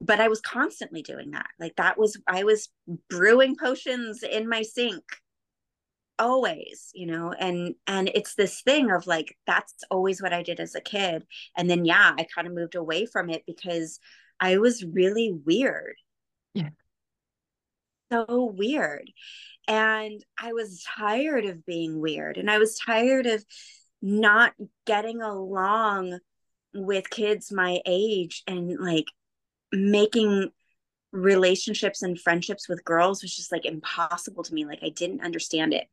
but I was constantly doing that. Like that was, I was brewing potions in my sink always you know and and it's this thing of like that's always what i did as a kid and then yeah i kind of moved away from it because i was really weird yeah so weird and i was tired of being weird and i was tired of not getting along with kids my age and like making relationships and friendships with girls was just like impossible to me like i didn't understand it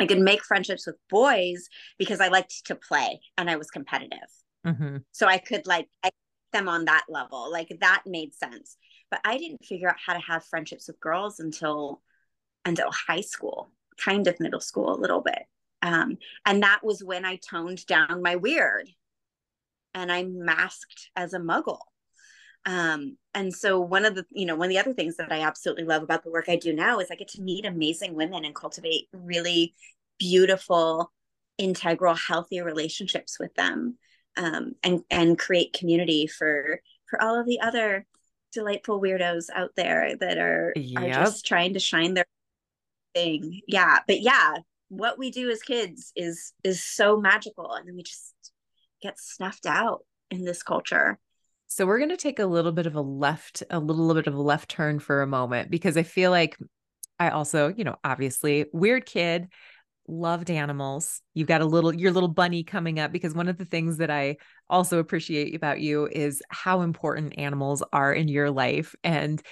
I could make friendships with boys because I liked to play and I was competitive. Mm-hmm. So I could like I them on that level. Like that made sense. But I didn't figure out how to have friendships with girls until until high school, kind of middle school a little bit. Um, and that was when I toned down my weird and I masked as a muggle. Um, and so one of the, you know, one of the other things that I absolutely love about the work I do now is I get to meet amazing women and cultivate really beautiful, integral, healthy relationships with them. Um, and and create community for for all of the other delightful weirdos out there that are yep. are just trying to shine their thing. Yeah, but yeah, what we do as kids is is so magical, and then we just get snuffed out in this culture. So we're going to take a little bit of a left, a little bit of a left turn for a moment because I feel like I also, you know, obviously weird kid, loved animals. You've got a little your little bunny coming up because one of the things that I also appreciate about you is how important animals are in your life and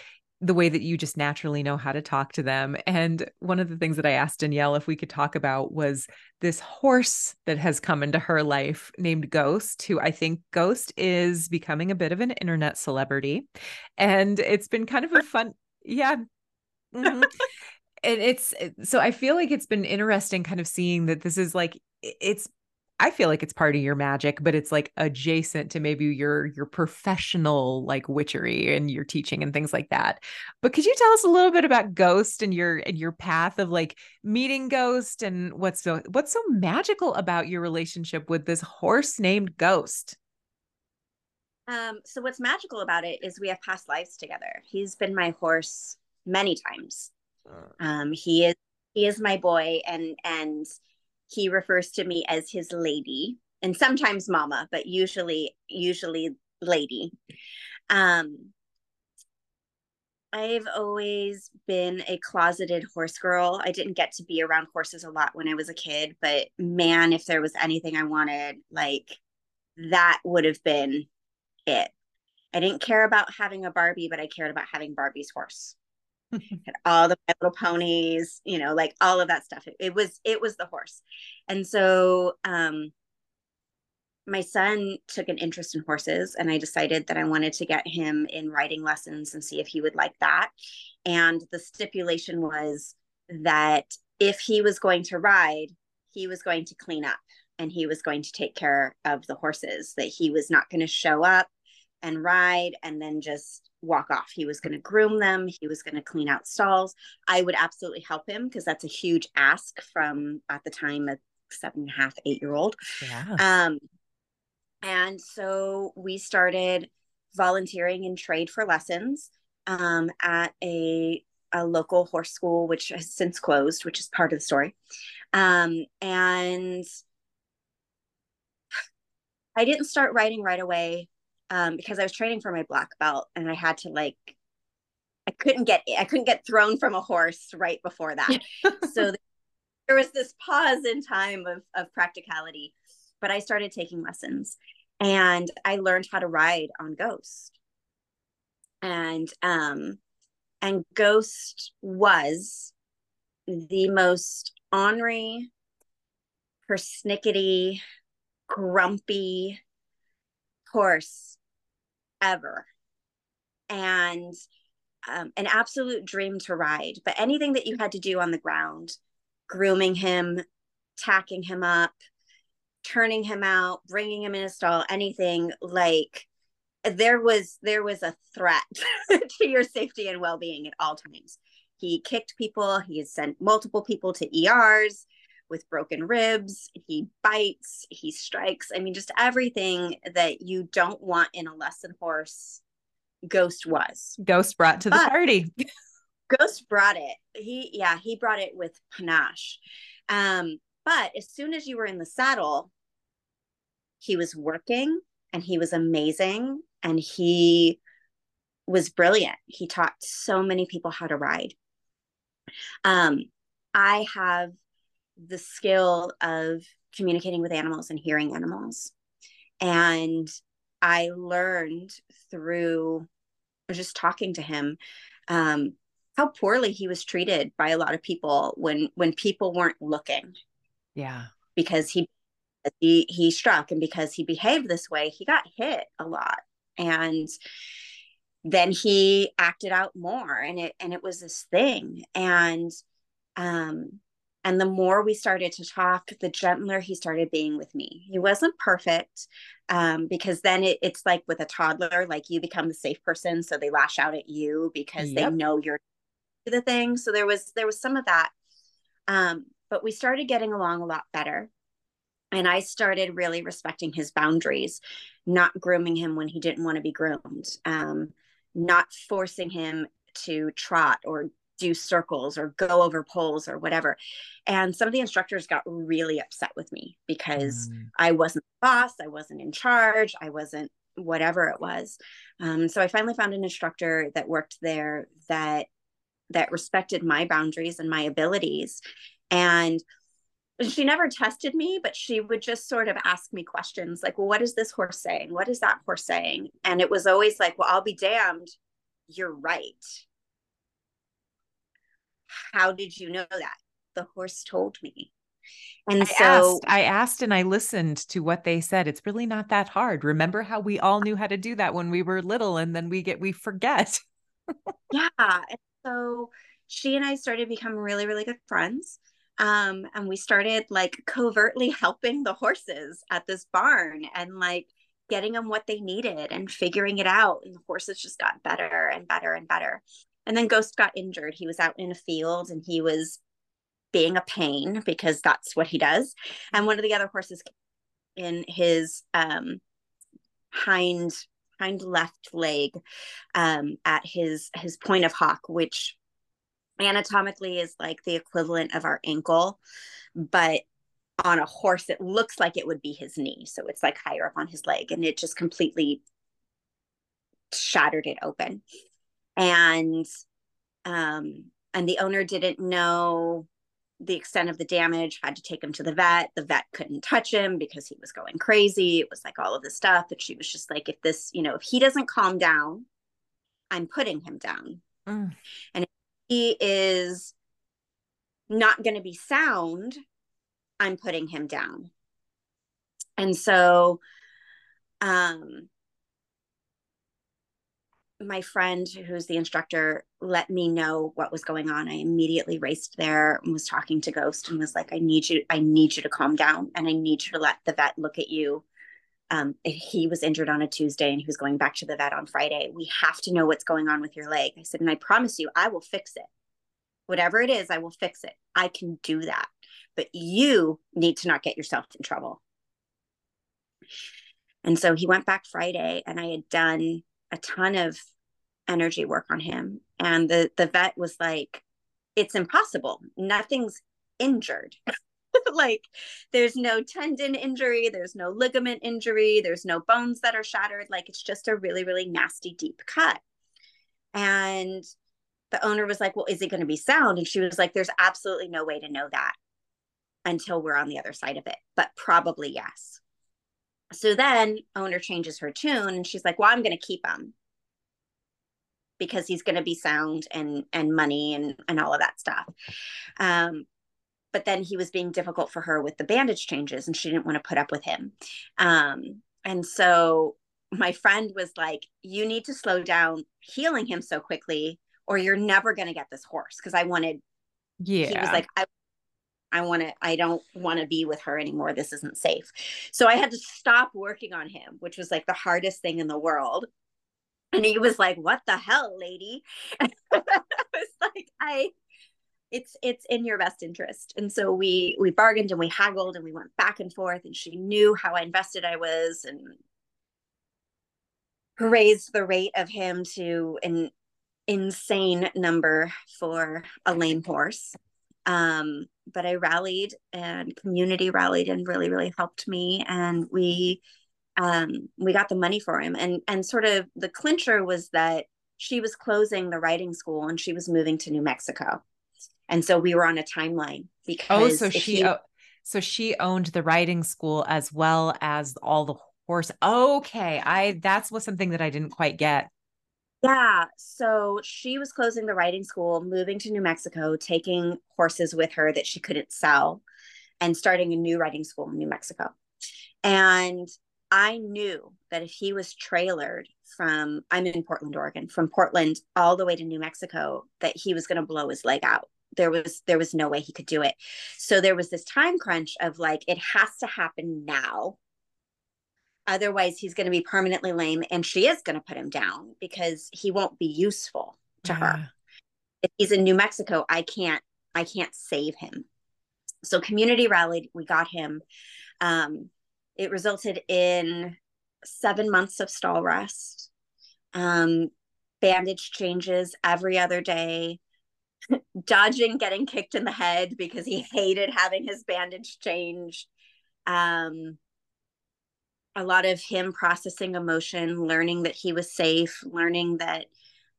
the way that you just naturally know how to talk to them. And one of the things that I asked Danielle if we could talk about was this horse that has come into her life named Ghost, who I think Ghost is becoming a bit of an internet celebrity. And it's been kind of a fun, yeah. Mm-hmm. and it's so I feel like it's been interesting kind of seeing that this is like it's I feel like it's part of your magic, but it's like adjacent to maybe your your professional like witchery and your teaching and things like that. But could you tell us a little bit about Ghost and your and your path of like meeting Ghost and what's so what's so magical about your relationship with this horse named Ghost? Um, so what's magical about it is we have past lives together. He's been my horse many times. Uh. Um, he is he is my boy and and he refers to me as his lady and sometimes mama but usually usually lady um I've always been a closeted horse girl. I didn't get to be around horses a lot when I was a kid, but man, if there was anything I wanted, like that would have been it. I didn't care about having a Barbie, but I cared about having Barbie's horse. All the little ponies, you know, like all of that stuff. It, it was it was the horse. And so um my son took an interest in horses and I decided that I wanted to get him in riding lessons and see if he would like that. And the stipulation was that if he was going to ride, he was going to clean up and he was going to take care of the horses, that he was not going to show up and ride and then just walk off. He was going to groom them. He was going to clean out stalls. I would absolutely help him because that's a huge ask from at the time a seven and a half, eight year old. Yeah. Um, and so we started volunteering in trade for lessons um, at a a local horse school, which has since closed, which is part of the story. Um, and I didn't start riding right away um, because I was training for my black belt and I had to like I couldn't get I couldn't get thrown from a horse right before that. so there was this pause in time of of practicality, but I started taking lessons and I learned how to ride on Ghost. And um and Ghost was the most ornery, persnickety, grumpy horse ever and um, an absolute dream to ride but anything that you had to do on the ground grooming him tacking him up, turning him out, bringing him in a stall, anything like there was there was a threat to your safety and well-being at all times. He kicked people, he sent multiple people to ERs with broken ribs, he bites, he strikes. I mean just everything that you don't want in a lesson horse Ghost was. Ghost brought to the but party. Ghost brought it. He yeah, he brought it with panache. Um but as soon as you were in the saddle, he was working and he was amazing and he was brilliant. He taught so many people how to ride. Um, I have the skill of communicating with animals and hearing animals. And I learned through just talking to him um, how poorly he was treated by a lot of people when when people weren't looking. Yeah, because he he he struck, and because he behaved this way, he got hit a lot, and then he acted out more, and it and it was this thing, and um and the more we started to talk, the gentler he started being with me. He wasn't perfect um, because then it, it's like with a toddler, like you become the safe person, so they lash out at you because yep. they know you're the thing. So there was there was some of that, um, but we started getting along a lot better, and I started really respecting his boundaries, not grooming him when he didn't want to be groomed, um, not forcing him to trot or do circles or go over poles or whatever. And some of the instructors got really upset with me because mm. I wasn't the boss, I wasn't in charge, I wasn't whatever it was. Um, so I finally found an instructor that worked there that that respected my boundaries and my abilities. And she never tested me, but she would just sort of ask me questions like, well, what is this horse saying? What is that horse saying? And it was always like, well, I'll be damned. You're right how did you know that? The horse told me. And I so asked, I asked and I listened to what they said. It's really not that hard. Remember how we all knew how to do that when we were little and then we get we forget. yeah. And so she and I started become really, really good friends. Um, and we started like covertly helping the horses at this barn and like getting them what they needed and figuring it out. And the horses just got better and better and better. And then Ghost got injured. He was out in a field and he was being a pain because that's what he does. And one of the other horses in his um, hind hind left leg um, at his his point of hock, which anatomically is like the equivalent of our ankle, but on a horse it looks like it would be his knee. So it's like higher up on his leg, and it just completely shattered it open and um, and the owner didn't know the extent of the damage had to take him to the vet. The vet couldn't touch him because he was going crazy. It was like all of this stuff. But she was just like if this you know if he doesn't calm down i'm putting him down. Mm. and if he is not going to be sound i'm putting him down. And so um my friend who's the instructor let me know what was going on. I immediately raced there and was talking to ghost and was like i need you i need you to calm down and i need you to let the vet look at you. Um, he was injured on a tuesday and he was going back to the vet on friday. We have to know what's going on with your leg. I said and i promise you i will fix it. Whatever it is i will fix it. I can do that. But you need to not get yourself in trouble. And so he went back friday and i had done a ton of energy work on him. And the the vet was like it's impossible. Nothing's injured. Like there's no tendon injury there's no ligament injury there's no bones that are shattered. Like it's just a really really nasty deep cut. And the owner was like well is it going to be sound? And she was like there's absolutely no way to know that until we're on the other side of it. But probably yes so then owner changes her tune and she's like well i'm going to keep him because he's going to be sound and and money and and all of that stuff. Um but then he was being difficult for her with the bandage changes and she didn't want to put up with him. Um and so my friend was like you need to slow down healing him so quickly or you're never going to get this horse. Because i wanted yeah he was like i I want to, I don't want to be with her anymore. This isn't safe. So I had to stop working on him, which was like the hardest thing in the world. And he was like, What the hell, lady? I was like, I, it's it's in your best interest and so we we bargained and we haggled and we went back and forth and she knew how invested i was and raised the rate of him to an insane number for a lame horse um, but I rallied and community rallied and really, really helped me. And we um, we got the money for him. And and sort of the clincher was that she was closing the riding school and she was moving to New Mexico. And so we were on a timeline because Oh, so she he, so she owned the riding school as well as all the horse. Okay. I that's was something that I didn't quite get. Yeah. So she was closing the riding school, moving to New Mexico, taking horses with her that she couldn't sell, and starting a new riding school in New Mexico. And I knew that if he was trailered from, I'm in Portland, Oregon, from Portland all the way to New Mexico, that he was going to blow his leg out. There was there was no way he could do it. So there was this time crunch of like it has to happen now Otherwise, he's going to be permanently lame and she is going to put him down because he won't be useful to yeah. her. If he's in New Mexico, I can't I can't save him. So community rallied, we got him. Um, it resulted in seven months of stall rest, um, bandage changes every other day, dodging getting kicked in the head because he hated having his bandage changed. Um, a lot of him processing emotion, learning that he was safe, learning that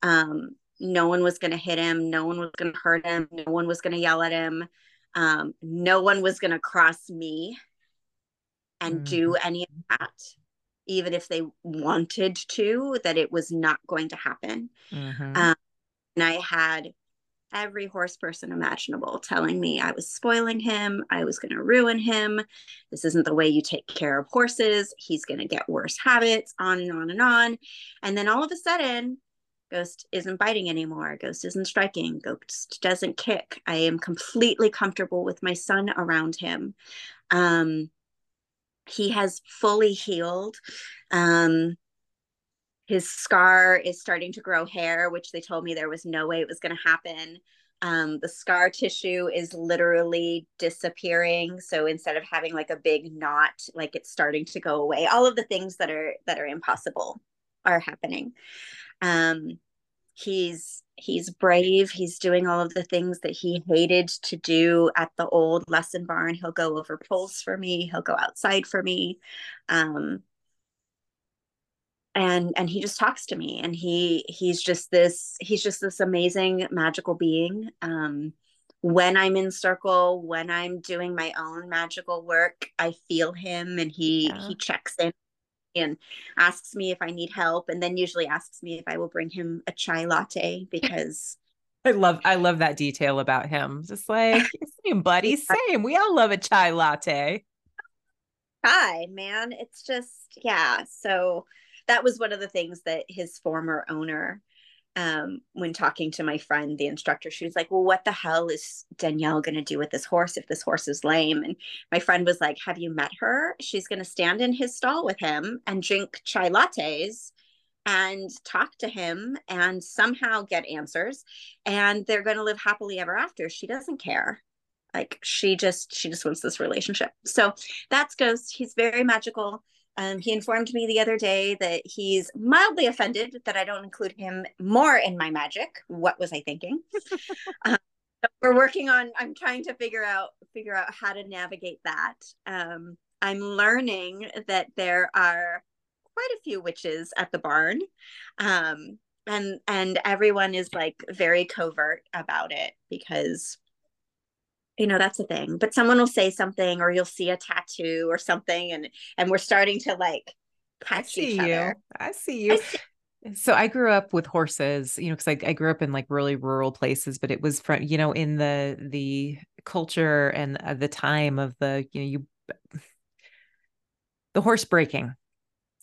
um, no one was going to hit him, no one was going to hurt him, no one was going to yell at him, um, no one was going to cross me and mm-hmm. do any of that, even if they wanted to, that it was not going to happen. Mm-hmm. Um, and I had every horse person imaginable telling me I was spoiling him, I was going to ruin him. This isn't the way you take care of horses. He's going to get worse habits, on and on and on. And then all of a sudden, Ghost isn't biting anymore. Ghost isn't striking. Ghost doesn't kick. I am completely comfortable with my son around him. Um, he has fully healed. Um, his scar is starting to grow hair, which they told me there was no way it was going to happen. Um, the scar tissue is literally disappearing. So instead of having like a big knot, like it's starting to go away. All of the things that are that are impossible are happening. Um, he's he's brave. He's doing all of the things that he hated to do at the old lesson barn. He'll go over poles for me. He'll go outside for me. Um, and and he just talks to me and he he's just this he's just this amazing magical being um when i'm in circle when i'm doing my own magical work i feel him and he yeah. he checks in and asks me if i need help and then usually asks me if i will bring him a chai latte because I love I love that detail about him. Just like same buddy, same. We all love a chai latte. Hi, man. It's just yeah. So that was one of the things that his former owner um, when talking to my friend, the instructor, she was like, Well, what the hell is Danielle going to do with this horse if this horse is lame? And my friend was like, Have you met her? She's going to stand in his stall with him and drink chai lattes and talk to him and somehow get answers. And they're going to live happily ever after. She doesn't care. Like she just, she just wants this relationship. So that's Ghost. He's very magical. Um, he informed me the other day that he's mildly offended that I don't include him more in my magic. What was I thinking? um, we're working on. I'm trying to figure out figure out how to navigate that. Um, I'm learning that there are quite a few witches at the barn, um, and and everyone is like very covert about it because you know that's a thing but someone will say something or you'll see a tattoo or something and and we're starting to like I see you. Other. I see you. I see- so I grew up with horses, you know, because I, I grew up in like really rural places, but it was from, you know, in the the culture and uh, the time of the, you know, you the horse breaking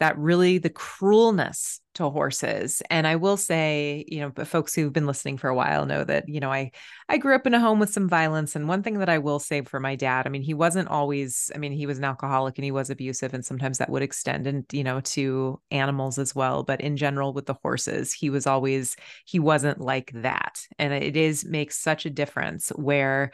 that really the cruelness to horses. And I will say, you know, folks who've been listening for a while know that, you know, I I grew up in a home with some violence. And one thing that I will say for my dad, I mean, he wasn't always, I mean, he was an alcoholic and he was abusive, and sometimes that would extend and, you know, to animals as well. But in general, with the horses, he was always, he wasn't like that. And it is makes such a difference where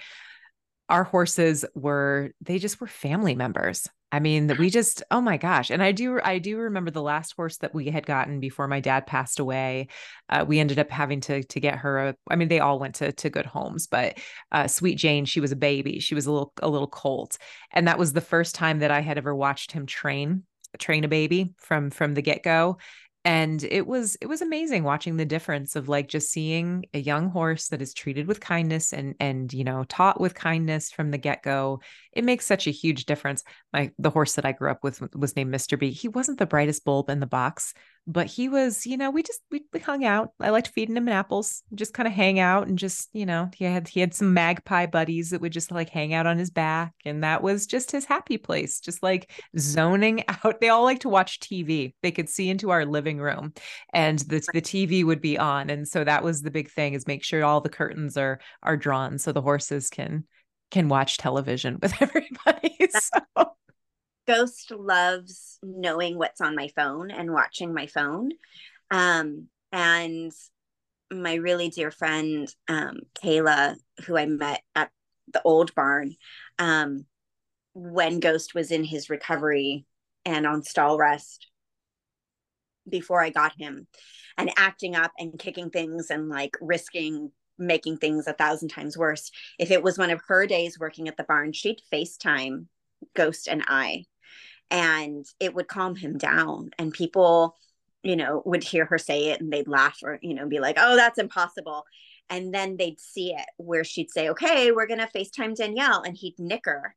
our horses were they just were family members I mean, we just, oh my gosh. And I do, I do remember the last horse that we had gotten before my dad passed away. Uh, we ended up having to, to get her a, I mean, they all went to, to good homes, but uh, Sweet Jane, she was a baby. She was a little, a little colt. And that was the first time that I had ever watched him train, train a baby from, from the get go and it was it was amazing watching the difference of like just seeing a young horse that is treated with kindness and and you know taught with kindness from the get-go. It makes such a huge difference. My the horse that i grew up with was named mr b. He wasn't the brightest bulb in the box but he was, you know, we just we, we hung out. I liked feeding him apples, just kind of hang out and just, you know, he had he had some magpie buddies that would just like hang out on his back. And that was just his happy place, just like zoning out. They all like to watch TV. They could see into our living room and the the TV would be on. And so that was the big thing is make sure all the curtains are are drawn so the horses can can watch television with everybody. So Ghost loves knowing what's on my phone and watching my phone. Um, and my really dear friend, um, Kayla, who I met at the old barn, um, when Ghost was in his recovery and on stall rest before I got him, and acting up and kicking things and like risking making things a thousand times worse. If it was one of her days working at the barn, she'd FaceTime Ghost and I and it would calm him down. And people you know would hear her say it and they'd laugh or you know be like oh that's impossible. And then they'd see it where she'd say okay we're going to facetime danielle and he'd nicker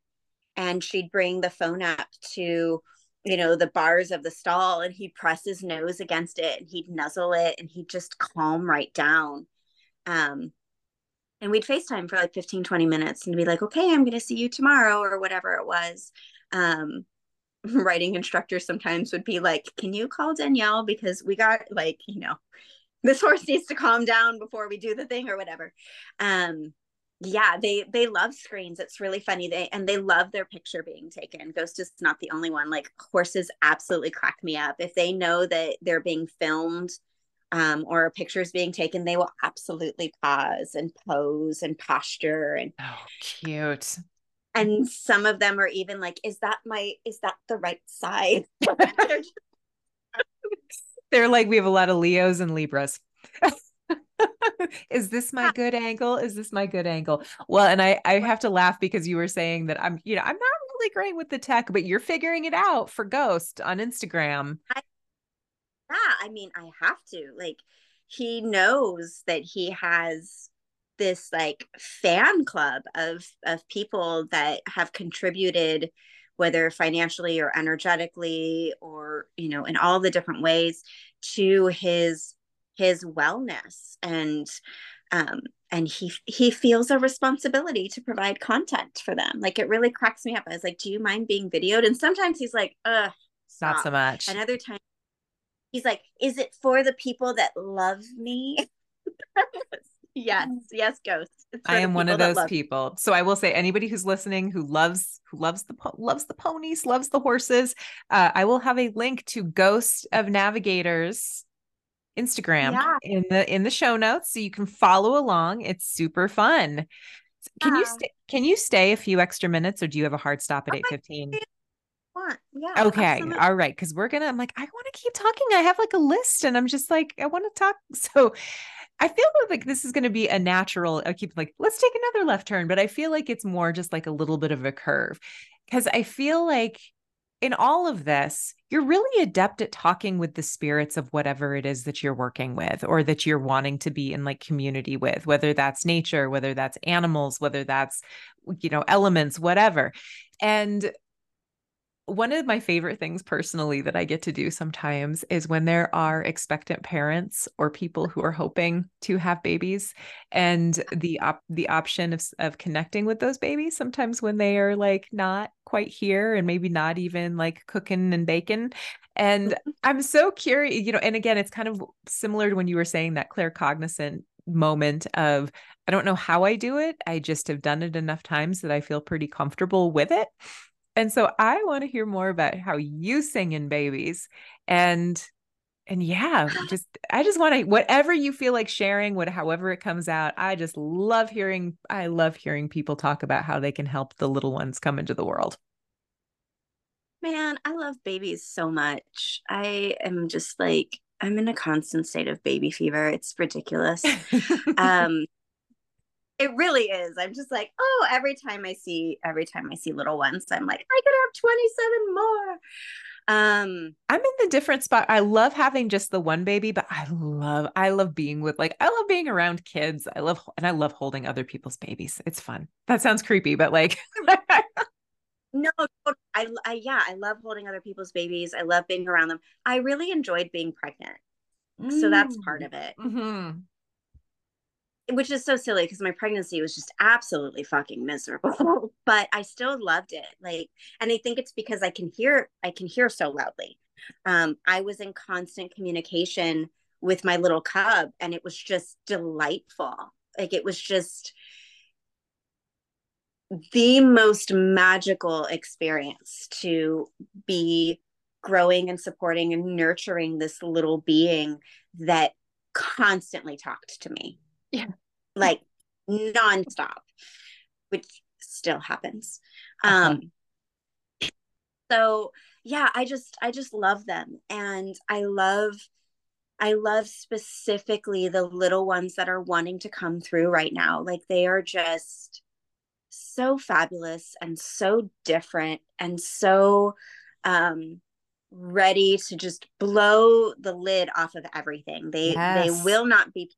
and she'd bring the phone up to you know the bars of the stall and he'd press his nose against it and he'd nuzzle it and he'd just calm right down. Um and we'd facetime for like 15 20 minutes and be like okay i'm going to see you tomorrow or whatever it was. Um riding instructors sometimes would be like, Can you call Danielle? Because we got like, you know, this horse needs to calm down before we do the thing or whatever. Um, yeah, they they love screens. It's really funny. They and they love their picture being taken. Ghost is not the only one. Like horses absolutely crack me up. If they know that they're being filmed um, or pictures being taken, they will absolutely pause and pose and posture and oh cute and some of them are even like is that my is that the right side they're like we have a lot of leos and libras. Is this my good angle? Is this my good angle? Well and i i have to laugh because you were saying that i'm you know i'm not really great with the tech but you're figuring it out for ghost on instagram. I, yeah i mean i have to like he knows that he has this like fan club of of people that have contributed whether financially or energetically or you know in all the different ways to his his wellness. And um and he he feels a responsibility to provide content for them. Like it really cracks me up. I was like do you mind being videoed? And sometimes he's like uh not so much. And other times he's like is it for the people that love me yes yes ghost i am one of those people so i will say anybody who's listening who loves who loves the loves the ponies loves the horses uh, i will have a link to ghost of navigators instagram yeah. in the in the show notes so you can follow along it's super fun can you stay can you stay a few extra minutes or do you have a hard stop at 8 15 yeah. Okay. Absolutely. All right. Cause we're gonna, I'm like, I want to keep talking. I have like a list and I'm just like, I want to talk. So I feel like this is going to be a natural. I keep like, let's take another left turn, but I feel like it's more just like a little bit of a curve because I feel like in all of this, you're really adept at talking with the spirits of whatever it is that you're working with or that you're wanting to be in like community with, whether that's nature, whether that's animals, whether that's, you know, elements, whatever. And one of my favorite things personally that I get to do sometimes is when there are expectant parents or people who are hoping to have babies and the op- the option of of connecting with those babies sometimes when they are like not quite here and maybe not even like cooking and baking And mm-hmm. I'm so curious, you know, and again, it's kind of similar to when you were saying that claircognizant moment of I don't know how I do it. I just have done it enough times that I feel pretty comfortable with it. And so I want to hear more about how you sing in babies and and yeah, just I just want to whatever you feel like sharing, what however it comes out. I just love hearing I love hearing people talk about how they can help the little ones come into the world. Man, I love babies so much. I am just like I'm in a constant state of baby fever. It's ridiculous. um it really is. I'm just like, oh, every time I see every time I see little ones, I'm like, I could have 27 more. Um, I'm in the different spot. I love having just the one baby, but I love I love being with like I love being around kids. I love and I love holding other people's babies. It's fun. That sounds creepy, but like No, I, I yeah, I love holding other people's babies. I love being around them. I really enjoyed being pregnant. Mm. So that's part of it. Mm-hmm which is so silly because my pregnancy was just absolutely fucking miserable but i still loved it like and i think it's because i can hear i can hear so loudly. Um i was in constant communication with my little cub and it was just delightful like it was just the most magical experience to be growing and supporting and nurturing this little being that constantly talked to me yeah. Like nonstop, which still happens. Uh-huh. Um so yeah, I just I just love them and I love I love specifically the little ones that are wanting to come through right now. Like they are just so fabulous and so different and so um ready to just blow the lid off of everything. They yes. they will not be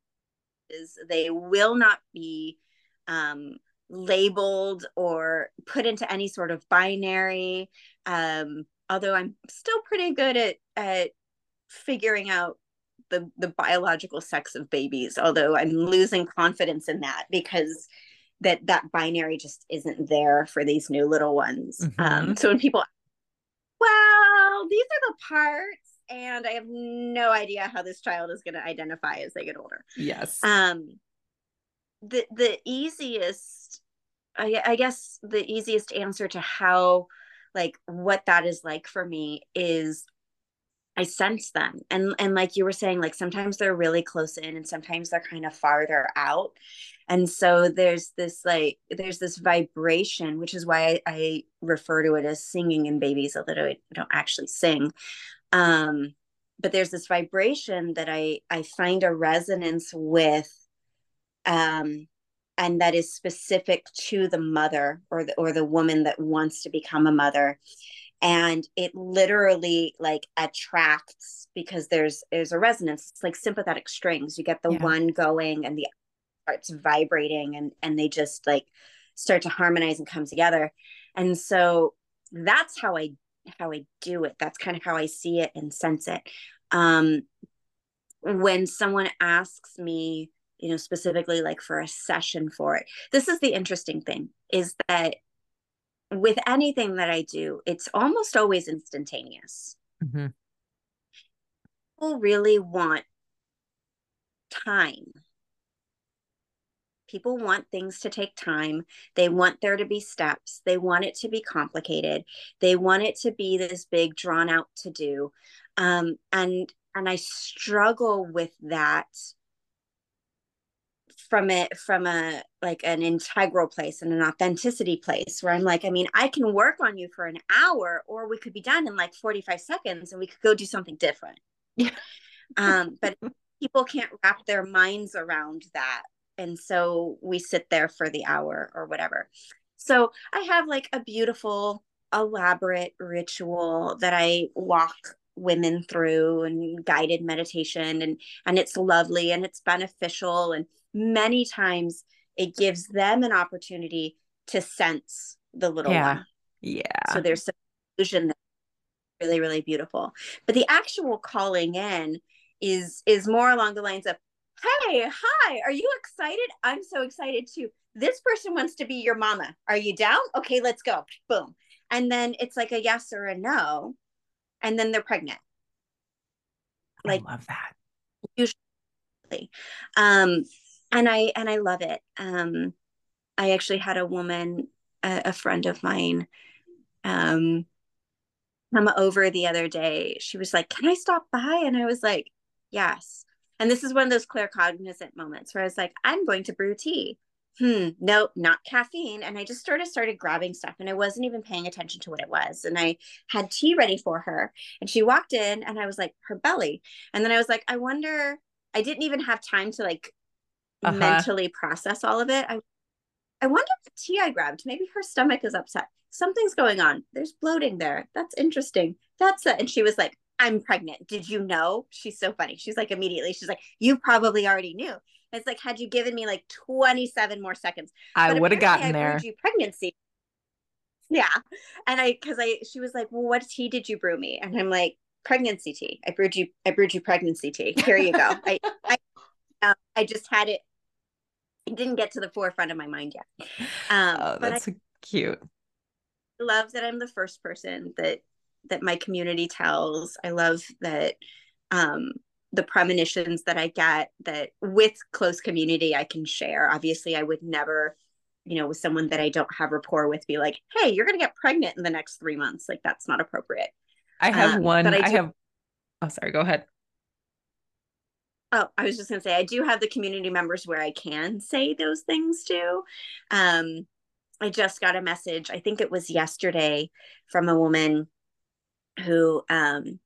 they will not be um, labeled or put into any sort of binary. Um, although I'm still pretty good at at figuring out the the biological sex of babies. Although I'm losing confidence in that because that that binary just isn't there for these new little ones. Mm-hmm. Um, so when people, well, these are the parts and I have no idea how this child is going to identify as they get older. Yes. Um, the the easiest, I, I guess, the easiest answer to how, like, what that is like for me is I sense them. And and like you were saying, like sometimes they're really close in and sometimes they're kind of farther out. And so there's this like there's this vibration, which is why I, I refer to it as singing in babies, although I don't actually sing um but there's this vibration that i i find a resonance with um and that is specific to the mother or the or the woman that wants to become a mother. And it literally like attracts because there's there's a resonance. It's like sympathetic strings. You get the yeah. one going and the starts vibrating and and they just like start to harmonize and come together. And so that's how i how I do it. That's kind of how I see it and sense it. Um, when someone asks me, you know, specifically like for a session for it, this is the interesting thing is that with anything that I do, it's almost always instantaneous. Mm-hmm. People really want time people want things to take time. They want there to be steps. They want it to be complicated. They want it to be this big drawn out to do. Um, and and i struggle with that from it from a like an integral place and an authenticity place where i'm like i mean i can work on you for an hour or we could be done in like 45 seconds and we could go do something different. Yeah. Um but people can't wrap their minds around that and so we sit there for the hour or whatever. So i have like a beautiful elaborate ritual that i walk women through and guided meditation and and it's lovely and it's beneficial and many times it gives them an opportunity to sense the little yeah. one. Yeah. so there's some illusion that's really really beautiful. But the actual calling in is is more along the lines of hey, hi, are you excited? I'm so excited too. This person wants to be your mama. Are you down? Okay, let's go. Boom. And then it's like a yes or a no. And then they're pregnant. like I love that. Usually. Um and I and I love it. Um I actually had a woman, a, a friend of mine, um come over the other day. She was like, Can I stop by? And I was like, Yes. And this is one of those claircognizant moments where I was like, I'm going to brew tea. Hmm, nope, not caffeine. And I just sort of started grabbing stuff and I wasn't even paying attention to what it was. And I had tea ready for her. And she walked in and I was like, her belly. And then I was like, I wonder, I didn't even have time to like uh-huh. mentally process all of it. I I wonder if the tea I grabbed, maybe her stomach is upset. Something's going on. There's bloating there. That's interesting. That's it. And she was like, I'm pregnant. Did you know? She's so funny. She's like, immediately, she's like, You probably already knew. It's like, had you given me like 27 more seconds, I would have gotten I there. You pregnancy. Yeah. And I, cause I, she was like, Well, what tea did you brew me? And I'm like, Pregnancy tea. I brewed you, I brewed you pregnancy tea. Here you go. I, I, uh, I just had it it didn't get to the forefront of my mind yet. Um, oh, that's I cute. Love that I'm the first person that that my community tells. I love that um, the premonitions that I get that with close community I can share. Obviously, I would never, you know, with someone that I don't have rapport with, be like, "Hey, you're going to get pregnant in the next three months." Like that's not appropriate. I have um, one. I, I have. Oh, sorry. Go ahead. Oh, I was just gonna say I do have the community members where I can say those things to. Um, I just got a message, I think it was yesterday, from a woman who um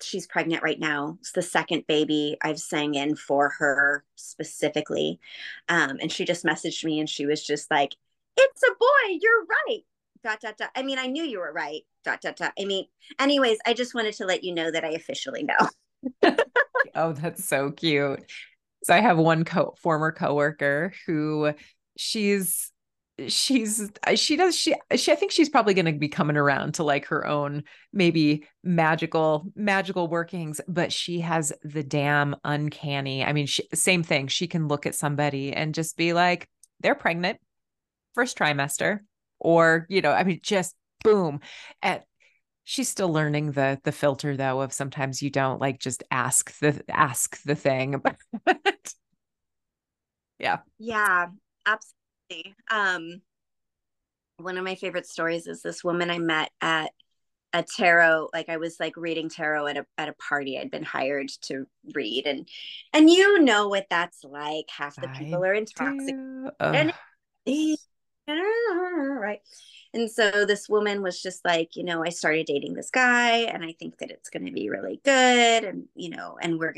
she's pregnant right now. It's the second baby I've sang in for her specifically. Um, and she just messaged me and she was just like, It's a boy, you're right. Dot dot dot. I mean, I knew you were right. Dot dot dot. I mean, anyways, I just wanted to let you know that I officially know. oh, that's so cute. So I have one co- former coworker who she's she's uh, she does she she I think she's probably going to be coming around to like her own maybe magical magical workings but she has the damn uncanny I mean she, same thing she can look at somebody and just be like they're pregnant first trimester or you know I mean just boom at she's still learning the the filter though of sometimes you don't like just ask the ask the thing but yeah. Yeah absolutely um one of my favorite stories is this woman i met at a tarot like i was like reading tarot at a at a party i'd been hired to read and and you know what that's like. Half the people I are intoxicated and right and so this woman was just like, you know, I started dating this guy and I think that it's going to be really good. And, you know, and we're,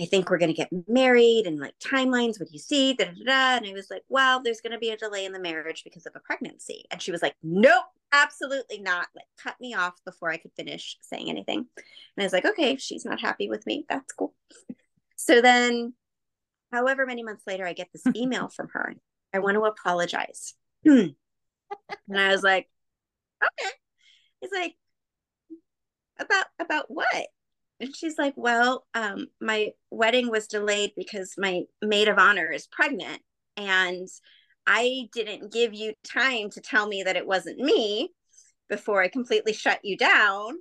I think we're going to get married and like timelines, what do you see? Da, da, da. And I was like, well, there's going to be a delay in the marriage because of a pregnancy. And she was like, nope, absolutely not. Like cut me off before I could finish saying anything. And I was like, okay, she's not happy with me. That's cool. So then, however many months later, I get this email from her. I want to apologize. and I was like, okay. He's like, about about what? And she's like, well, um, my wedding was delayed because my maid of honor is pregnant, and I didn't give you time to tell me that it wasn't me before I completely shut you down.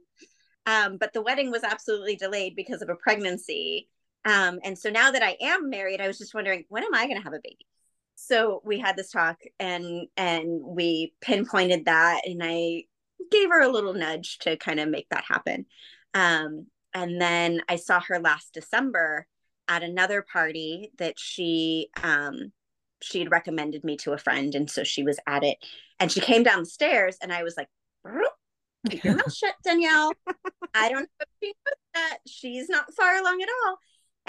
Um, but the wedding was absolutely delayed because of a pregnancy. Um, and so now that I am married, I was just wondering, when am I going to have a baby? So we had this talk and and we pinpointed that and i gave her a little nudge to kind of make that happen. Um, and then i saw her last december at another party that she um, she had recommended me to a friend. And so she was at it and she came down the stairs and i was like keep your mouth shut danielle. I don't know if she knows that. She's not far along at all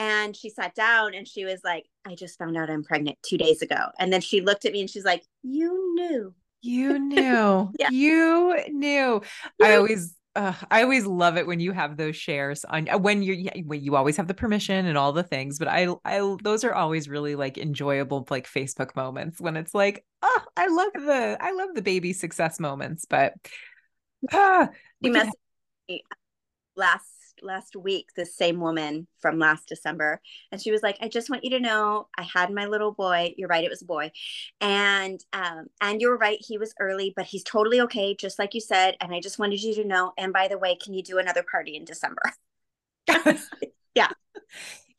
and she sat down and she was like, I just found out I'm pregnant two days ago. And then she looked at me and she's like, You knew. You knew. yeah. You knew. I always uh, I always love it when you have those shares on uh, when you when you always have the permission and all the things, but I I those are always really like enjoyable like Facebook moments when it's like, oh, I love the I love the baby success moments, but ah, you messaged me last last week this same woman from last december and she was like i just want you to know i had my little boy you're right it was a boy and um and you're right he was early but he's totally okay just like you said and i just wanted you to know and by the way can you do another party in december yeah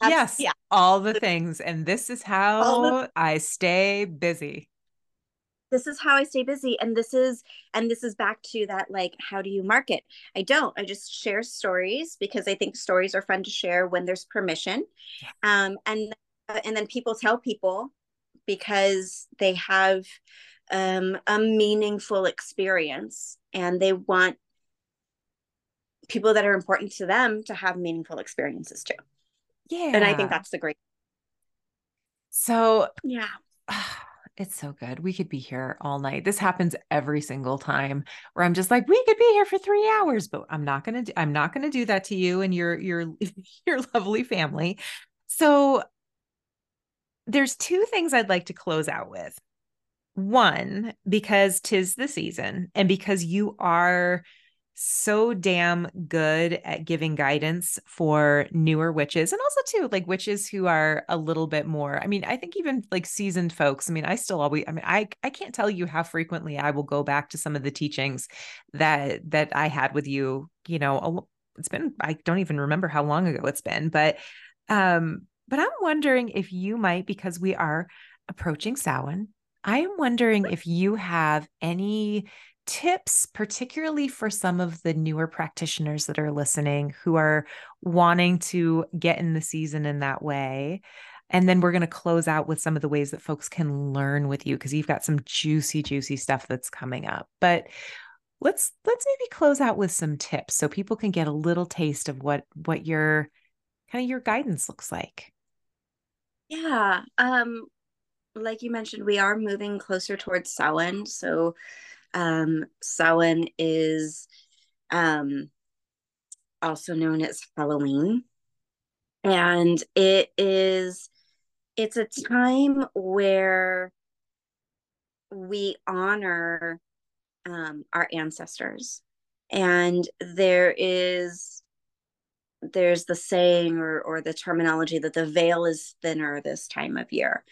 yes, yeah. all the things. And this is how the- I stay busy. This is how I stay busy. And this is, and this is back to that like, how do you market? I don't. I just share stories because I think stories are fun to share when there's permission. Um, and and then people tell people because they have um, a meaningful experience and they want people that are important to them to have meaningful experiences too. Yeah. And I think that's the great. So, yeah. It's so good. We could be here all night. This happens every single time where I'm just like, we could be here for three hours, but I'm not gonna do I'm not gonna do that to you and your your your lovely family. So there's two things I'd like to close out with. One, because tis the season, and because you are so damn good at giving guidance for newer witches and also too like witches who are a little bit more i mean i think even like seasoned folks i mean i still always i mean i i can't tell you how frequently i will go back to some of the teachings that that i had with you you know it's been i don't even remember how long ago it's been but um but i'm wondering if you might because we are approaching Samhain i am wondering if you have any tips, particularly for some of the newer practitioners that are listening who are wanting to get in the season in that way? And then we're going to close out with some of the ways that folks can learn with you because you've got some juicy, juicy stuff that's coming up. But let's let's maybe close out with some tips so people can get a little taste of what what your kind of your guidance looks like. Yeah. Um like you mentioned, we are moving closer towards Samhain. So um, Samhain is um, also known as Halloween. And it is, it's a time where we honor um, our ancestors. And there is, there's the saying or, or the terminology that the veil is thinner this time of year.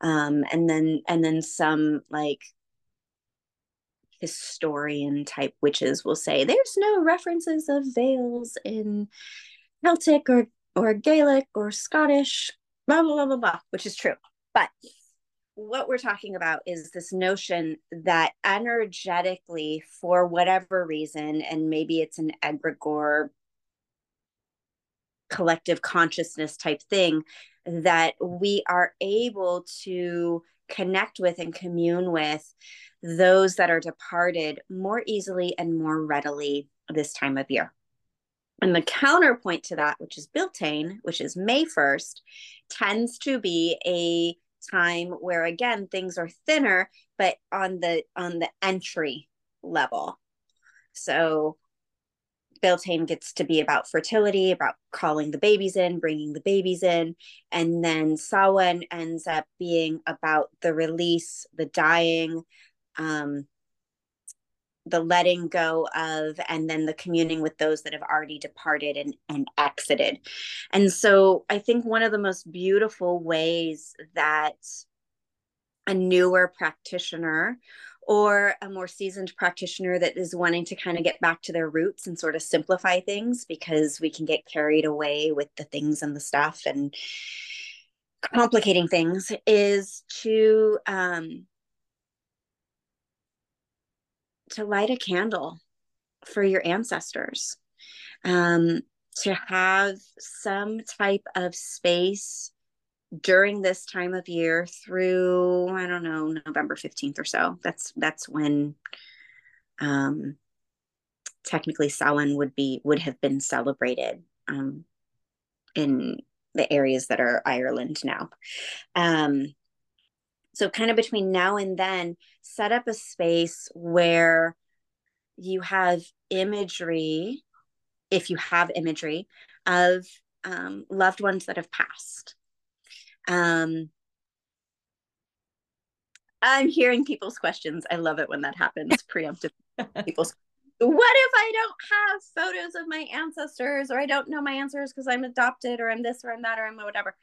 Um, and then, and then some like historian type witches will say there's no references of veils in Celtic or or Gaelic or Scottish, blah blah blah blah blah, which is true. But what we're talking about is this notion that energetically, for whatever reason, and maybe it's an egregore collective consciousness type thing, that we are able to connect with and commune with those that are departed more easily and more readily this time of year. And the counterpoint to that, which is Beltane, which is May 1st, tends to be a time where again things are thinner, but on the on the entry level. So Beltane gets to be about fertility, about calling the babies in, bringing the babies in. And then Samhain ends up being about the release, the dying, um, the letting go of and then the communing with those that have already departed and, and exited and so i think one of the most beautiful ways that a newer practitioner or a more seasoned practitioner that is wanting to kind of get back to their roots and sort of simplify things because we can get carried away with the things and the stuff and complicating things is to um, to light a candle for your ancestors, um, to have some type of space during this time of year through I don't know November 15th or so. That's that's when um technically Samhain would be would have been celebrated um in the areas that are Ireland now. Um so, kind of between now and then, set up a space where you have imagery, if you have imagery, of um, loved ones that have passed. Um, I'm hearing people's questions. I love it when that happens. Preemptive people's. What if I don't have photos of my ancestors, or I don't know my ancestors because I'm adopted, or I'm this, or I'm that, or I'm whatever?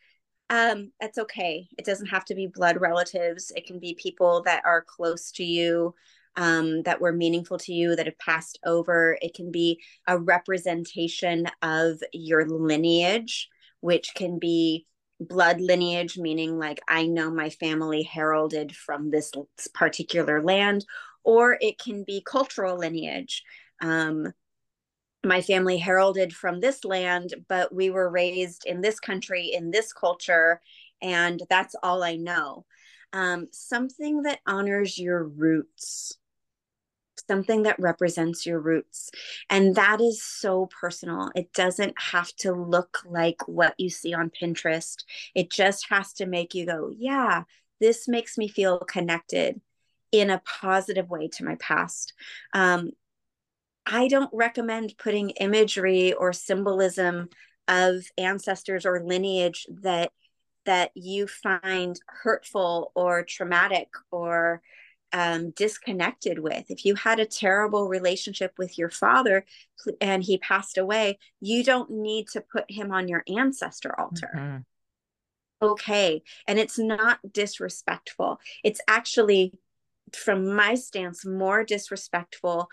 um it's okay it doesn't have to be blood relatives it can be people that are close to you um, that were meaningful to you that have passed over it can be a representation of your lineage which can be blood lineage, meaning like I know my family heralded from this particular land, or it can be cultural lineage. Um, my family heralded from this land, but we were raised in this country, in this culture, and that's all I know. Um, something that honors your roots something that represents your roots. And that is so personal. It doesn't have to look like what you see on Pinterest. It just has to make you go, yeah, this makes me feel connected in a positive way to my past. Um, I don't recommend putting imagery or symbolism of ancestors or lineage that that you find hurtful or traumatic or um, disconnected with. If you had a terrible relationship with your father and he passed away, you don't need to put him on your ancestor altar. Mm-hmm. Okay. And it's not disrespectful. It's actually, from my stance, more disrespectful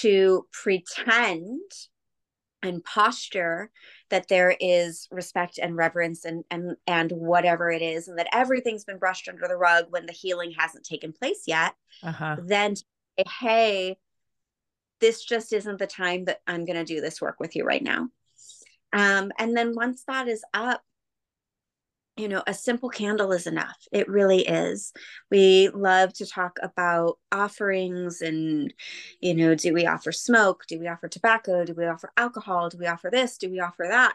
to pretend and posture that there is respect and reverence and and and whatever it is and that everything's been brushed under the rug when the healing hasn't taken place yet uh-huh. then say, hey this just isn't the time that i'm going to do this work with you right now um, and then once that is up you know, a simple candle is enough. It really is. We love to talk about offerings and, you know, do we offer smoke? Do we offer tobacco? Do we offer alcohol? Do we offer this? Do we offer that?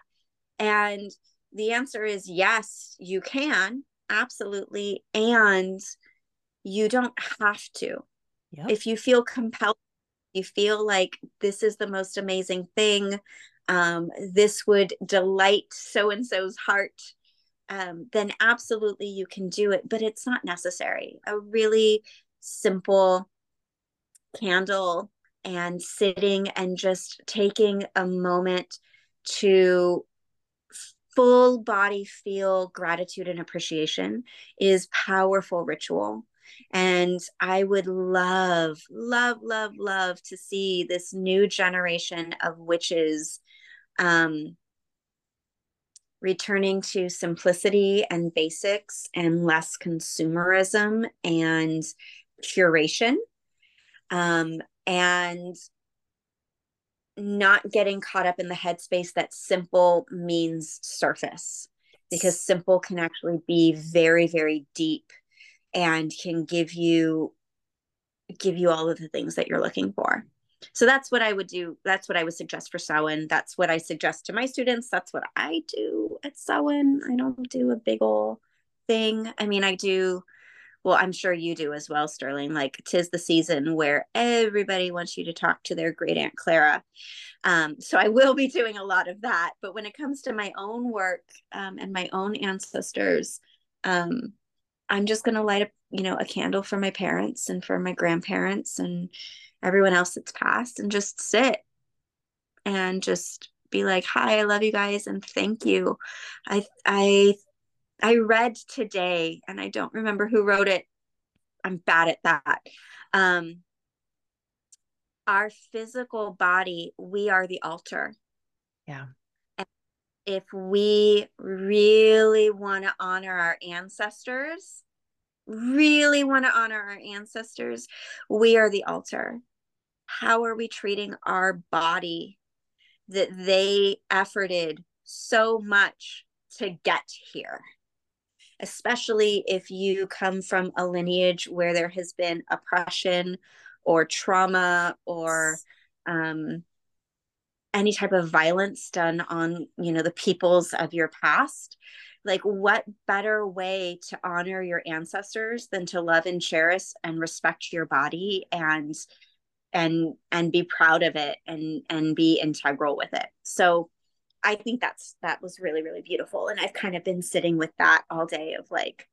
And the answer is yes, you can. Absolutely. And you don't have to. Yep. If you feel compelled, you feel like this is the most amazing thing. Um, this would delight so and so's heart um, then absolutely you can do it, but it's not necessary. A really simple candle and sitting and just taking a moment to full body feel gratitude and appreciation is powerful ritual and i would love love love love to see this new generation of witches um returning to simplicity and basics and less consumerism and curation. Um, and not getting caught up in the headspace that simple means surface because simple can actually be very very deep and can give you give you all of the things that you're looking for so that's what i would do. That's what i would suggest for Samhain that's what i suggest to my students. That's what i do at Samhain i don't do a big ol' thing. I mean i do well i'm sure you do as well sterling. Like tis the season where everybody wants you to talk to their great aunt clara. Um, so i will be doing a lot of that. But when it comes to my own work um, and my own ancestors um, i'm just going to light up you know a candle for my parents and for my grandparents and everyone else that's passed and just sit and just be like hi i love you guys and thank you. I i i read today and i don't remember who wrote it. I'm bad at that. Um our physical body we are the altar. Yeah. And if we really want to honor our ancestors really want to honor our ancestors, we are the altar. How are we treating our body that they efforted so much to get here? Especially if you come from a lineage where there has been oppression or trauma or um, any type of violence done on you know the peoples of your past like what better way to honor your ancestors than to love and cherish and respect your body and and and be proud of it and and be integral with it. So i think that's that was really really beautiful. And i've kind of been sitting with that all day of like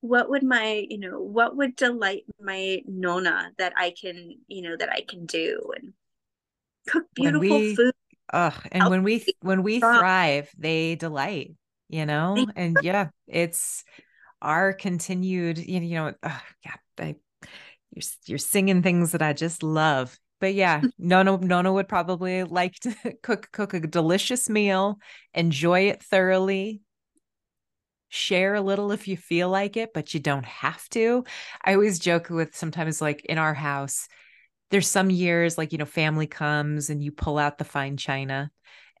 what would my you know what would delight my nona that i can you know that i can do and cook beautiful we, food. Ugh, and when we when we thrive they delight you know? And yeah it's our continued you know yeah I, you're, you're singing things that i just love but yeah, Nona Nona would probably like to cook cook a delicious meal, enjoy it thoroughly, share a little if you feel like it, but you don't have to. I always joke with sometimes like in our house, there's some years like, you know, family comes and you pull out the fine china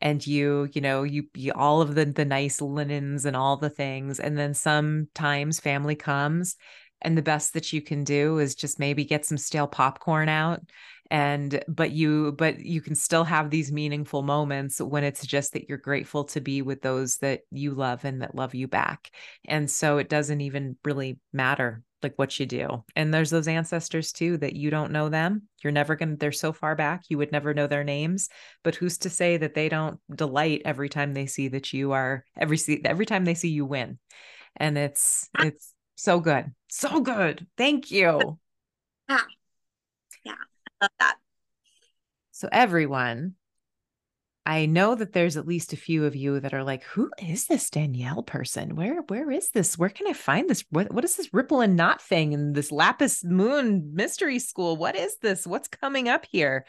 and you, you know, you, you all of the the nice linens and all the things. And then sometimes family comes and the best that you can do is just maybe get some stale popcorn out and but you but you can still have these meaningful moments when it's just that you're grateful to be with those that you love and that love you back. And so it doesn't even really matter like what you do. And there's those ancestors too that you don't know them. You're never going to they're so far back you would never know their names. But who's to say that they don't delight every time they see that you are every see every time they see you win. And it's it's so good so good thank you yeah yeah I love that. So, everyone, I know that there's at least a few of you that are like, "Who is this Danielle person? Where where is this? Where can I find this? What what is this ripple and knot thing and this lapis moon mystery school? What is this? What's coming up here?"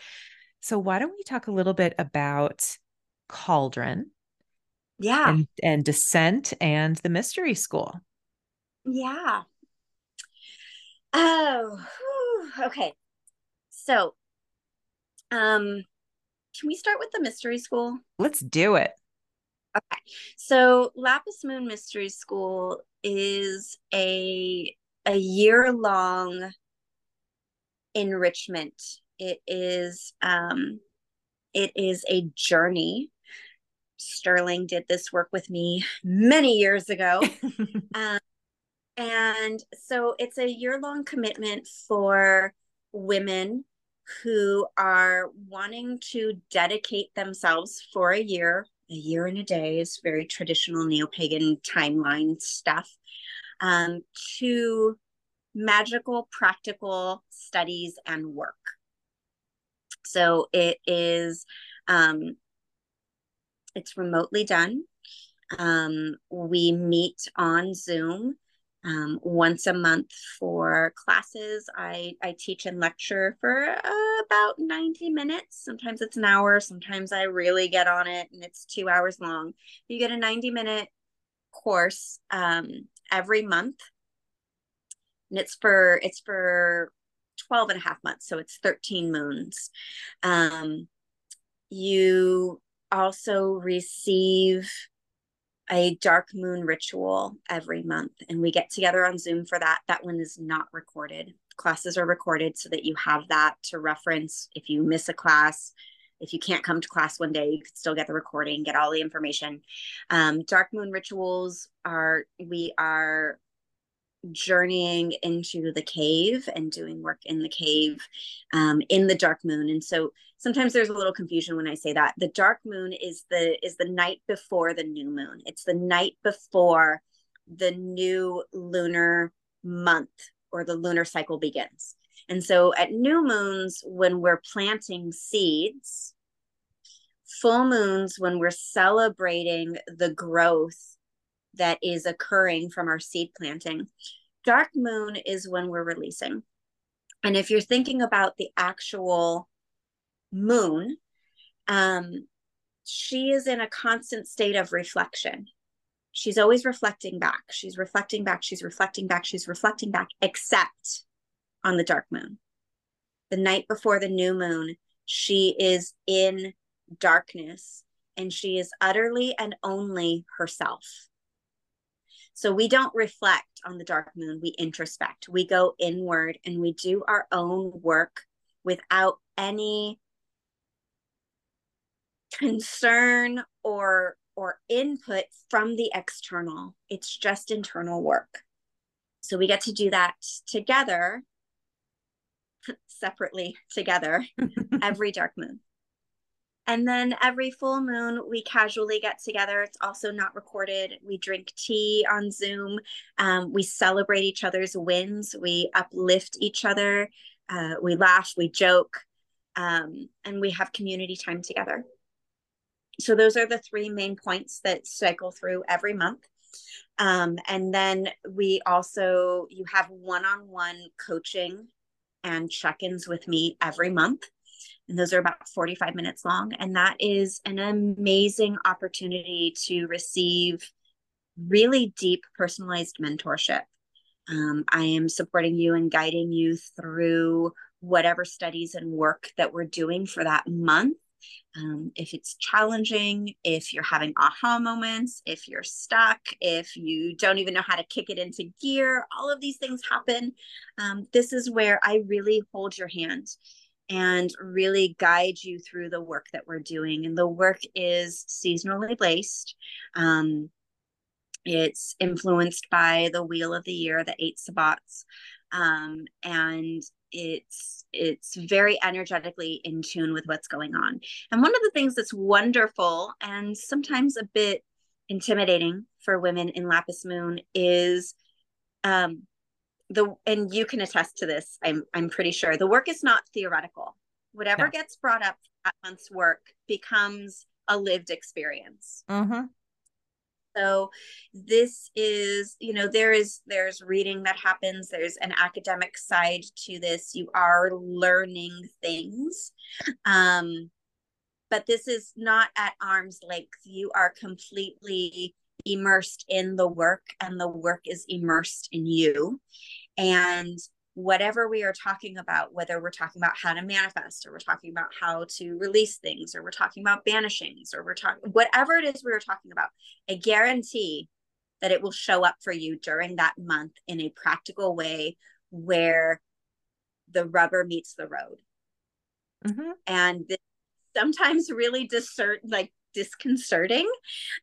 So why don't we talk a little bit about Cauldron? Yeah. And, and Descend and the mystery school. Yeah. Oh, whew. okay. So, um, can we start with the mystery school? Let's do it. Okay. So, Lapis Moon Mystery School is a a year long enrichment. It is um it is a journey. Sterling did this work with me many years ago. um, and so it's a year long commitment for women who are wanting to dedicate themselves for a year. A year and a day is very traditional neo pagan timeline stuff um, to magical, practical studies and work. So it is, um, it's remotely done. Um, we meet on Zoom um, once a month for classes. I, I teach and lecture for uh, about 90 minutes. Sometimes it's an hour. Sometimes I really get on it and it's two hours long. You get a 90 minute course um, every month. And it's for, it's for 12 and a half months. So it's 13 moons. Um, you also receive a dark moon ritual every month and we get together on zoom for that. That one is not recorded. Classes are recorded so that you have that to reference. If you miss a class if you can't come to class one day you could still get the recording get all the information. Um, dark moon rituals are we are journeying into the cave and doing work in the cave um, in the dark moon. And so sometimes there's a little confusion when i say that. The dark moon is the is the night before the new moon. It's the night before the new lunar month or the lunar cycle begins. And so at new moons when we're planting seeds full moons when we're celebrating the growth that is occurring from our seed planting. Dark moon is when we're releasing. And if you're thinking about the actual moon, um, she is in a constant state of reflection. She's always reflecting back. She's reflecting back. She's reflecting back. She's reflecting back, except on the dark moon. The night before the new moon, she is in darkness and she is utterly and only herself. So we don't reflect on the dark moon, we introspect. We go inward and we do our own work without any concern or or input from the external. It's just internal work. So we get to do that together separately together every dark moon. And then every full moon, we casually get together. It's also not recorded. We drink tea on Zoom. Um, we celebrate each other's wins. We uplift each other. Uh, we laugh, we joke, um, and we have community time together. So, those are the three main points that cycle through every month. Um, and then we also, you have one on one coaching and check ins with me every month. And those are about 45 minutes long. And that is an amazing opportunity to receive really deep personalized mentorship. Um, I am supporting you and guiding you through whatever studies and work that we're doing for that month. Um, if it's challenging, if you're having aha moments, if you're stuck, if you don't even know how to kick it into gear, all of these things happen. Um, this is where I really hold your hand and really guide you through the work that we're doing. And the work is seasonally based. Um, it's influenced by the wheel of the year, the eight sabbats. Um, and it's it's very energetically in tune with what's going on. And one of the things that's wonderful and sometimes a bit intimidating for women in Lapis Moon is um, the and you can attest to this i'm i'm pretty sure. The work is not theoretical. Whatever no. gets brought up at month's work becomes a lived experience. Mm-hmm. so this is you know there is there's reading that happens. There's an academic side to this. You are learning things. Um but this is not at arm's length. You are completely immersed in the work and the work is immersed in you. And whatever we are talking about whether we're talking about how to manifest or we're talking about how to release things or we're talking about banishings or we're talking whatever it is we are talking about i guarantee that it will show up for you during that month in a practical way where the rubber meets the road. Mm-hmm. and sometimes really discern like disconcerting.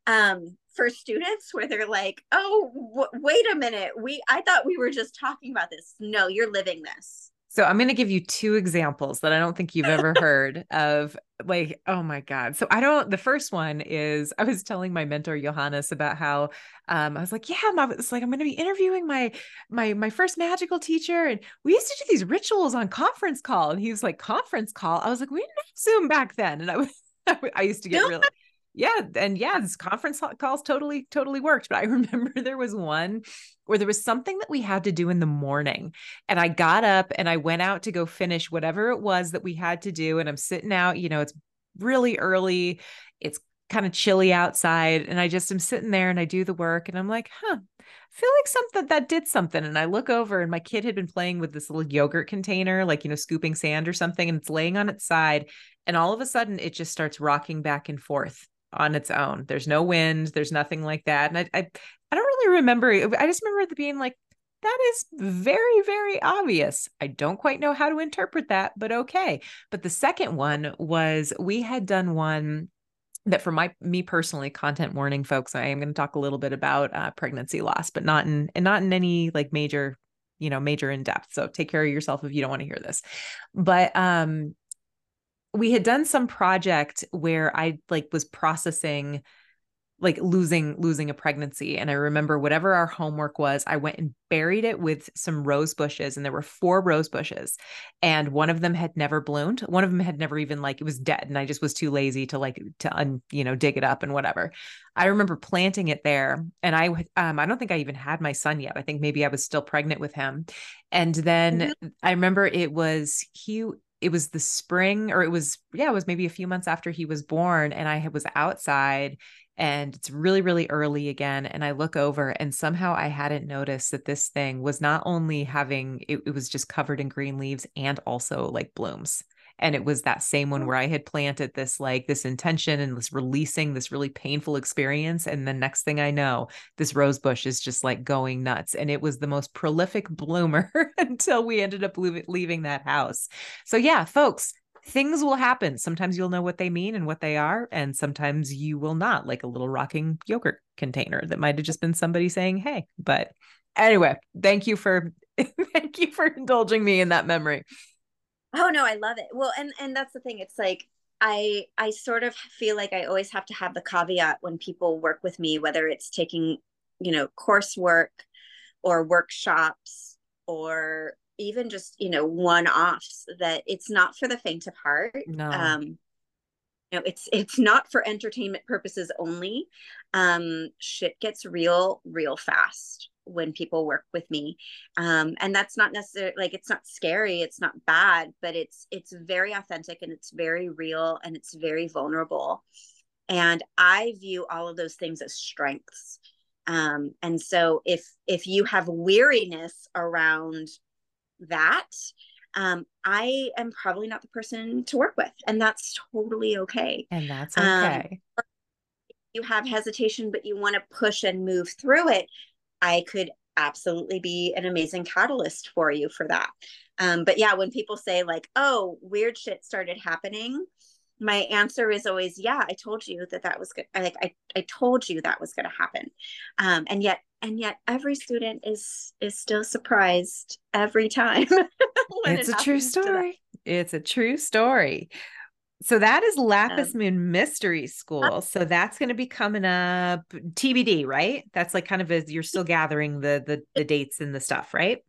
Um, for students where they're like oh w- wait a minute we i thought we were just talking about this no you're living this so I'm going to give you two examples that I don't think you've ever heard of like oh my god. So I don't the first one is I was telling my mentor Johannes about how um I was like yeah, my, it's like I'm going to be interviewing my my my first magical teacher and we used to do these rituals on conference call and he was like conference call. I was like we didn't have Zoom back then and I was I used to get really yeah and yeah this conference calls totally totally worked but i remember there was one where there was something that we had to do in the morning and i got up and i went out to go finish whatever it was that we had to do and i'm sitting out you know it's really early it's kind of chilly outside and i just am sitting there and i do the work and i'm like huh I feel like something that did something. And I look over and my kid had been playing with this little yogurt container, like, you know, scooping sand or something, and it's laying on its side. And all of a sudden it just starts rocking back and forth on its own. There's no wind, there's nothing like that. And I, I, I don't really remember. I just remember it being like, that is very, very obvious. I don't quite know how to interpret that, but okay. But the second one was we had done one that for my me personally content warning folks i am going to talk a little bit about uh, pregnancy loss but not in and not in any like major you know major in depth so take care of yourself if you don't want to hear this but um we had done some project where I like was processing like losing losing a pregnancy and i remember whatever our homework was i went and buried it with some rose bushes and there were four rose bushes and one of them had never bloomed one of them had never even like it was dead and i just was too lazy to like to un, you know dig it up and whatever i remember planting it there and i um i don't think i even had my son yet i think maybe i was still pregnant with him and then mm-hmm. i remember it was he it was the spring or it was yeah it was maybe a few months after he was born and i was outside and it's really really early again and i look over and somehow i hadn't noticed that this thing was not only having it, it was just covered in green leaves and also like blooms and it was that same one mm. where i had planted this like this intention and was releasing this really painful experience. And the next thing i know this rose bush is just like going nuts. And it was the most prolific bloomer until we ended up leaving that house. So yeah folks things will happen. Sometimes you'll know what they mean and what they are and sometimes you will not like a little rocking yogurt container that might have just been somebody saying hey but anyway thank you for thank you for indulging me in that memory Oh no, I love it. Well, and and that's the thing. It's like I I sort of feel like I always have to have the caveat when people work with me, whether it's taking, you know, coursework or workshops or even just, you know, one-offs that it's not for the faint of heart. No. Um, you know, it's it's not for entertainment purposes only. Um, shit gets real, real fast. When people work with me um, and that's not necessarily like it's not scary it's not bad but it's it's very authentic and it's very real and it's very vulnerable and i view all of those things as strengths um, and so if if you have weariness around that um, I am probably not the person to work with, and that's totally okay. And that's okay. Um, you have hesitation, but you want to push and move through it. I could absolutely be an amazing catalyst for you for that. Um, but yeah, when people say like, "Oh, weird shit started happening," my answer is always, "Yeah, I told you that that was good. Like, I I told you that was going to happen," um, and yet and yet every student is is still surprised every time it's it a true story it's a true story so that is lapis um, moon mystery school. So that's going to be coming up tbd right? That's like kind of as you're still gathering the the, the dates and the stuff right?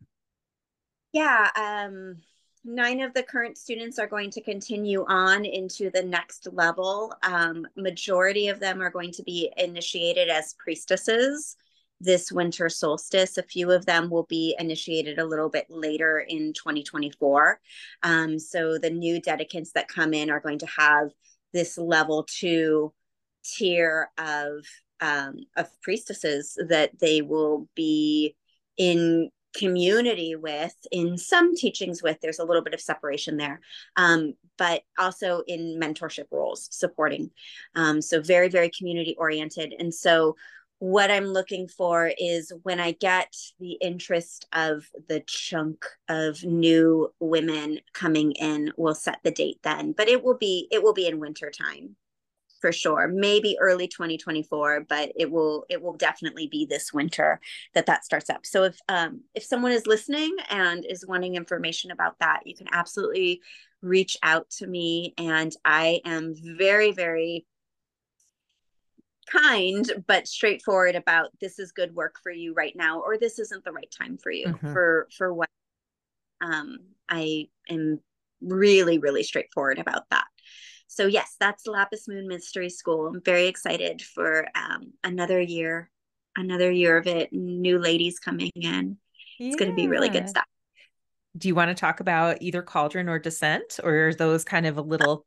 Yeah um nine of the current students are going to continue on into the next level. Um, majority of them are going to be initiated as priestesses this winter solstice. A few of them will be initiated a little bit later in 2024. Um, so the new dedicants that come in are going to have this level two tier of um, of priestesses that they will be in community with in some teachings with there's a little bit of separation there um, but also in mentorship roles supporting um, so very very community oriented and so what I'm looking for is when I get the interest of the chunk of new women coming in, we'll set the date then. But it will be it will be in winter time for sure. Maybe early 2024, but it will it will definitely be this winter that that starts up. So if um if someone is listening and is wanting information about that, you can absolutely reach out to me and I am very very kind but straightforward about this is good work for you right now or this isn't the right time for you mm-hmm. for for what um i am really really straightforward about that so yes that's lapis moon mystery school i'm very excited for um another year another year of it new ladies coming in yeah. it's going to be really good stuff do you want to talk about either cauldron or Descend or are those kind of a little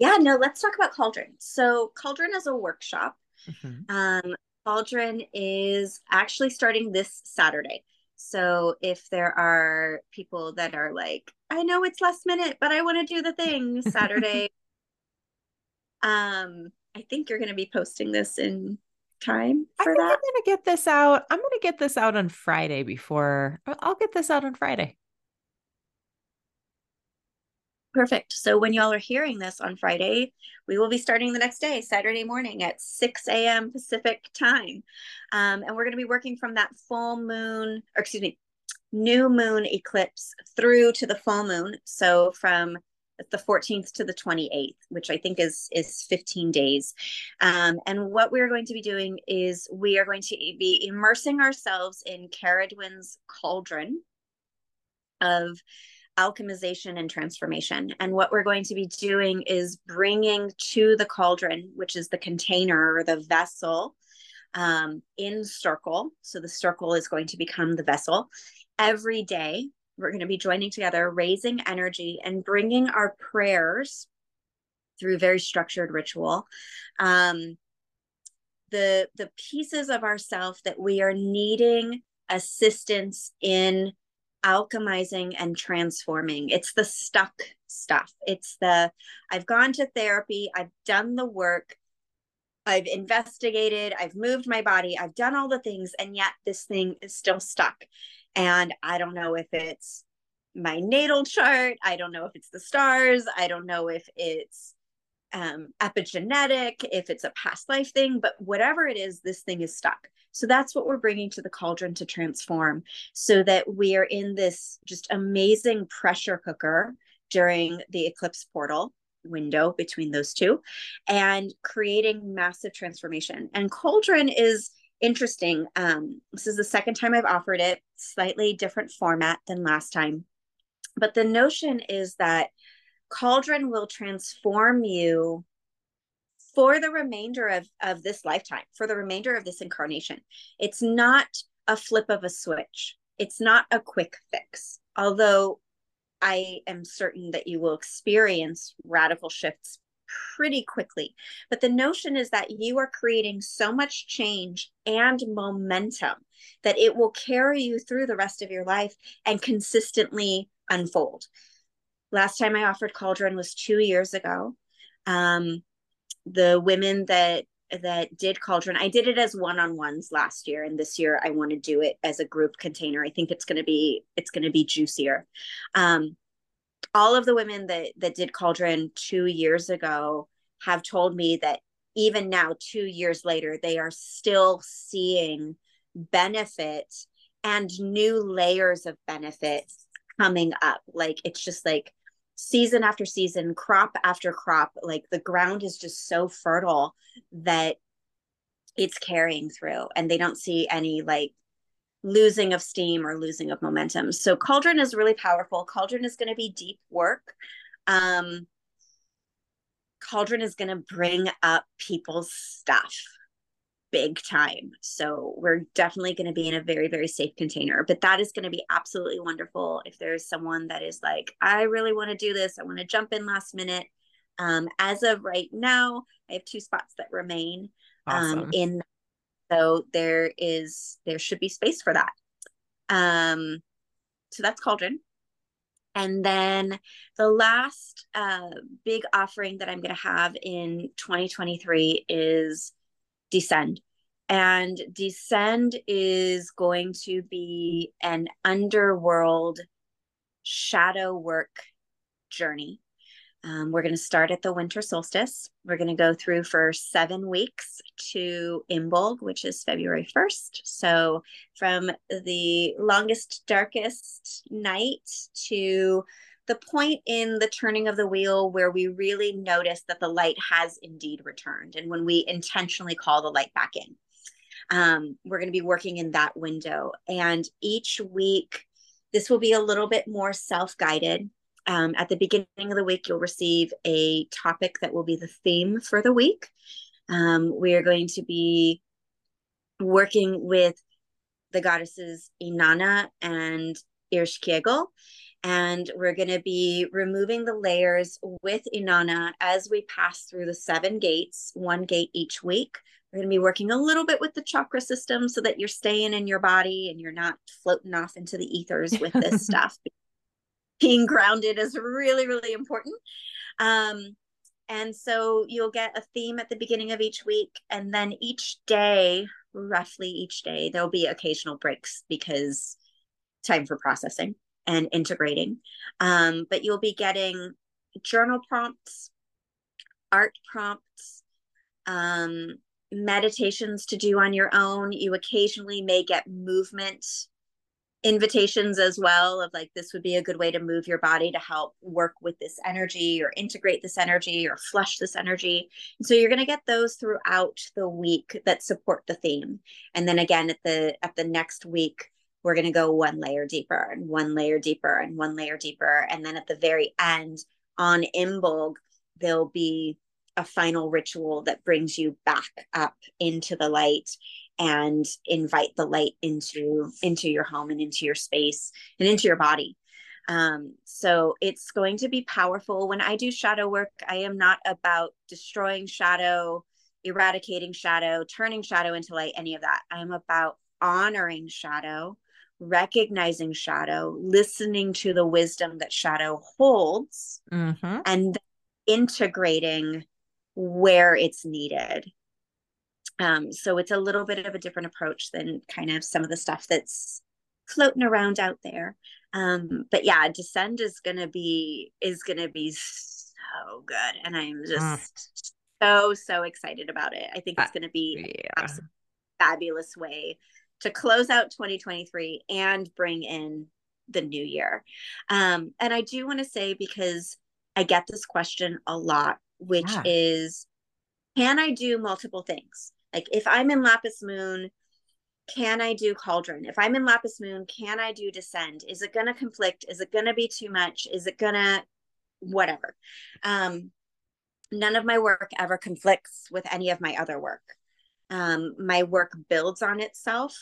yeah, no, let's talk about Cauldron. So, Cauldron is a workshop. Mm-hmm. Um, Cauldron is actually starting this Saturday. So, if there are people that are like, I know it's last minute, but I want to do the thing Saturday, um, I think you're going to be posting this in time for that. I'm going to get this out. I'm going to get this out on Friday before I'll get this out on Friday. Perfect. So when y'all are hearing this on Friday, we will be starting the next day, Saturday morning at 6 a.m. Pacific time. Um, and we're going to be working from that full moon, or excuse me, new moon eclipse through to the full moon. So from the 14th to the 28th, which I think is is 15 days. Um, and what we're going to be doing is we are going to be immersing ourselves in Ceridwen's cauldron of alchemization and transformation. And what we're going to be doing is bringing to the cauldron, which is the container or the vessel, um, in circle. So the circle is going to become the vessel. Every day, we're going to be joining together, raising energy and bringing our prayers through very structured ritual. Um, the the pieces of ourself that we are needing assistance in alchemizing and transforming. It's the stuck stuff. It's the I've gone to therapy, I've done the work, I've investigated, I've moved my body, I've done all the things, and yet this thing is still stuck. And I don't know if it's my natal chart, I don't know if it's the stars, I don't know if it's um, epigenetic, if it's a past life thing, but whatever it is, this thing is stuck. So that's what we're bringing to the cauldron to transform so that we are in this just amazing pressure cooker during the eclipse portal window between those two and creating massive transformation. And cauldron is interesting. Um, this is the second time I've offered it, slightly different format than last time. But the notion is that cauldron will transform you for the remainder of, of this lifetime, for the remainder of this incarnation. It's not a flip of a switch. It's not a quick fix. Although I am certain that you will experience radical shifts pretty quickly. But the notion is that you are creating so much change and momentum that it will carry you through the rest of your life and consistently unfold. Last time I offered Cauldron was two years ago. Um, the women that that did Cauldron, I did it as one-on-ones last year, and this year I want to do it as a group container. I think it's going to be it's to be juicier. Um, all of the women that that did Cauldron two years ago have told me that even now, two years later, they are still seeing benefit and new layers of benefit coming up. Like it's just like season after season, crop after crop, like the ground is just so fertile that it's carrying through and they don't see any like losing of steam or losing of momentum. So cauldron is really powerful. Cauldron is going to be deep work. Um, cauldron is going to bring up people's stuff big time. So we're definitely going to be in a very, very safe container. But that is going to be absolutely wonderful if there's someone that is like, I really want to do this. I want to jump in last minute. Um, as of right now, I have two spots that remain um, awesome. um, in. So there is there should be space for that. Um, so that's Cauldron. And then the last uh, big offering that I'm going to have in 2023 is Descend. And Descend is going to be an underworld shadow work journey. Um, we're going to start at the winter solstice. We're going to go through for seven weeks to Imbolg, which is February 1st. So, from the longest, darkest night to the point in the turning of the wheel where we really notice that the light has indeed returned and when we intentionally call the light back in. Um, we're going to be working in that window. And each week, this will be a little bit more self guided. Um, at the beginning of the week, you'll receive a topic that will be the theme for the week. Um, we are going to be working with the goddesses Inanna and Ereshkigal and we're going to be removing the layers with Inanna as we pass through the seven gates, one gate each week. We're going to be working a little bit with the chakra system so that you're staying in your body and you're not floating off into the ethers with this stuff. Being grounded is really, really important. Um, and so you'll get a theme at the beginning of each week. And then each day, roughly each day, there'll be occasional breaks because time for processing and integrating. Um, but you'll be getting journal prompts, art prompts, um, meditations to do on your own. You occasionally may get movement invitations as well of like this would be a good way to move your body to help work with this energy or integrate this energy or flush this energy and so you're going to get those throughout the week that support the theme and then again at the at the next week we're going to go one layer deeper and one layer deeper and one layer deeper. And then at the very end on Imbolg, there'll be a final ritual that brings you back up into the light and invite the light into into your home and into your space and into your body. Um, so it's going to be powerful. When i do shadow work i am not about destroying shadow eradicating shadow turning shadow into light any of that. I'm about honoring shadow recognizing shadow, listening to the wisdom that shadow holds, mm-hmm. and integrating where it's needed. Um, so it's a little bit of a different approach than kind of some of the stuff that's floating around out there. Um, but yeah, Descend is gonna be is gonna be so good, and I'm just mm. so so excited about it. I think it's gonna be yeah. fabulous way to close out 2023 and bring in the new year. Um, and I do want to say, because I get this question a lot, which yeah. is can I do multiple things? Like if I'm in Lapis Moon, can I do Cauldron? If I'm in Lapis Moon, can I do Descend? Is it going to conflict? Is it going to be too much? Is it going to whatever? Um, none of my work ever conflicts with any of my other work um, my work builds on itself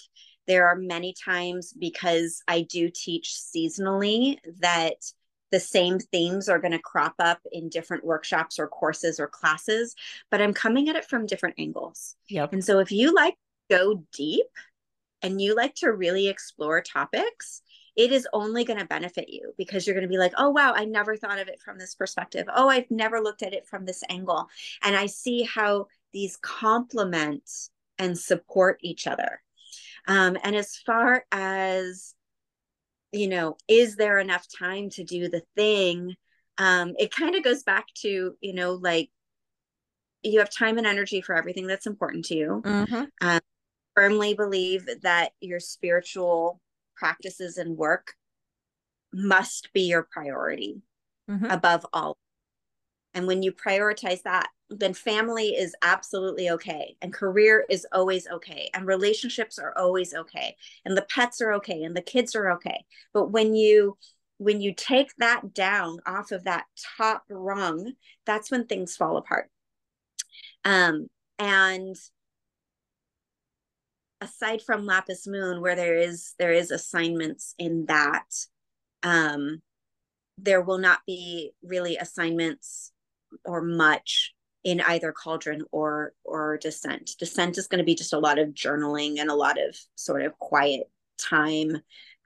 There are many times because I do teach seasonally that the same themes are going to crop up in different workshops or courses or classes, but I'm coming at it from different angles. Yep. And so if you like go deep and you like to really explore topics, it is only going to benefit you because you're going to be like, oh, wow, I never thought of it from this perspective. Oh, I've never looked at it from this angle. And I see how these complement and support each other. Um, and as far as, you know, is there enough time to do the thing? Um, it kind of goes back to, you know, like you have time and energy for everything that's important to you. Mm-hmm. Um, firmly believe that your spiritual practices and work must be your priority mm-hmm. above all. And when you prioritize that, then family is absolutely okay. And career is always okay. And relationships are always okay. And the pets are okay. And the kids are okay. But when you when you take that down off of that top rung, that's when things fall apart. Um, and aside from lapis moon where there is there is assignments in that um there will not be really assignments or much in either cauldron or or Descend Descend is going to be just a lot of journaling and a lot of sort of quiet time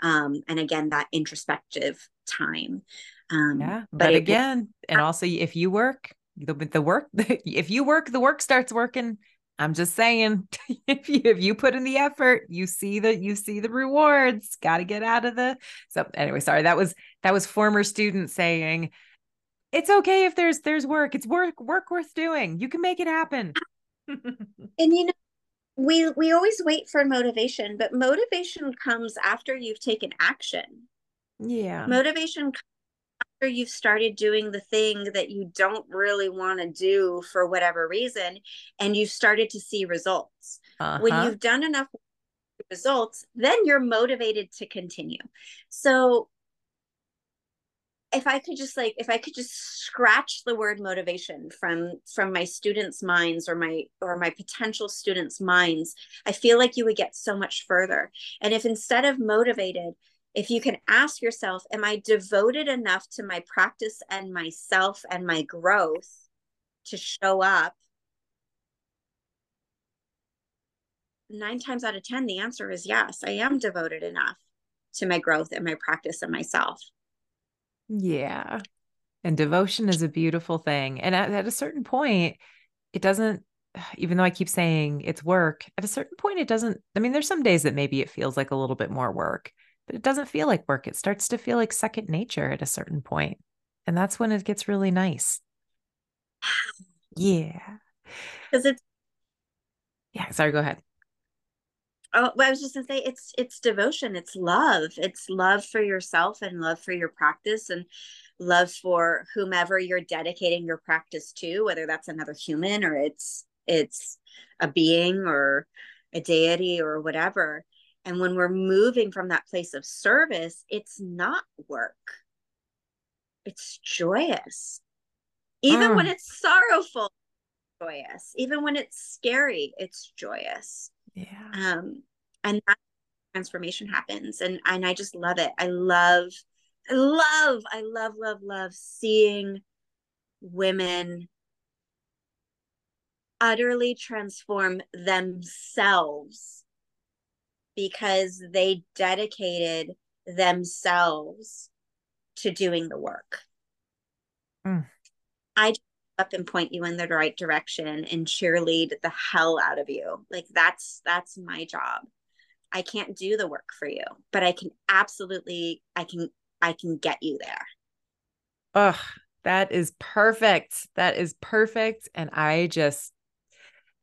um and again that introspective time um yeah but, but again and also if you work the, the work if you work the work starts working I'm just saying, if you if you put in the effort, you see the you see the rewards. Got to get out of the. So anyway, sorry that was that was former student saying, it's okay if there's there's work. It's work work worth doing. You can make it happen. and you know, we we always wait for motivation, but motivation comes after you've taken action. Yeah, motivation after you've started doing the thing that you don't really want to do for whatever reason and you've started to see results uh-huh. when you've done enough results then you're motivated to continue so if i could just like if i could just scratch the word motivation from from my students minds or my or my potential students minds i feel like you would get so much further and if instead of motivated if you can ask yourself, am I devoted enough to my practice and myself and my growth to show up? Nine times out of 10, the answer is yes, I am devoted enough to my growth and my practice and myself. Yeah. And devotion is a beautiful thing. And at, at a certain point, it doesn't even though I keep saying it's work, at a certain point, it doesn't. I mean, there's some days that maybe it feels like a little bit more work, but it doesn't feel like work. It starts to feel like second nature at a certain point. And that's when it gets really nice. Yeah. Because it's yeah, sorry, go ahead. Oh, well, I was just gonna say it's it's devotion, it's love. It's love for yourself and love for your practice and love for whomever you're dedicating your practice to, whether that's another human or it's it's a being or a deity or whatever. And when we're moving from that place of service, it's not work, it's joyous. Even when mm. it's sorrowful, joyous. Even when it's scary, it's joyous. Yeah. Um, and that transformation happens. And and I just love it. I love, I love, I love, love, love seeing women utterly transform themselves because they dedicated themselves to doing the work. Mm. I up and point you in the right direction and cheerlead the hell out of you. Like that's that's my job. I can't do the work for you, but I can absolutely I can I can get you there. Oh, that is perfect. That is perfect and I just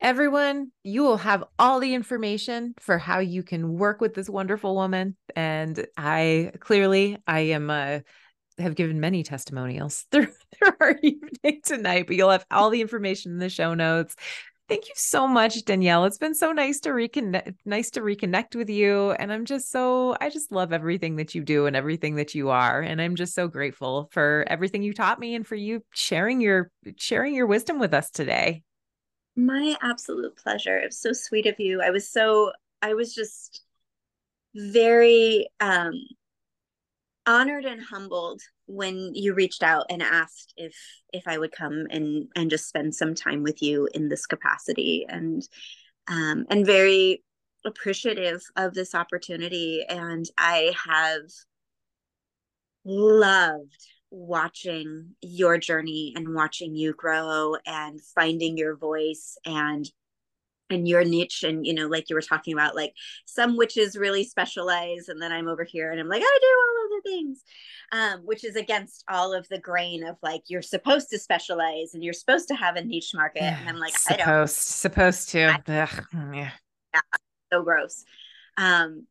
everyone, you will have all the information for how you can work with this wonderful woman. And I clearly, I am, uh, have given many testimonials through, through our evening tonight, but you'll have all the information in the show notes. Thank you so much, Danielle. It's been so nice to reconnect, nice to reconnect with you. And I'm just so, I just love everything that you do and everything that you are. And I'm just so grateful for everything you taught me and for you sharing your, sharing your wisdom with us today. My absolute pleasure. It was so sweet of you. I was so, I was just, very um, honored and humbled when you reached out and asked if if I would come and and just spend some time with you in this capacity. And um, and very appreciative of this opportunity. And I have loved watching your journey and watching you grow and finding your voice and and your niche. And you know like you were talking about like some witches really specialize and then i'm over here and i'm like i do all things um, which is against all of the grain of like you're supposed to specialize and you're supposed to have a niche market. Yeah, and i'm like supposed, i don't supposed to. I, mm, yeah. yeah so gross. Um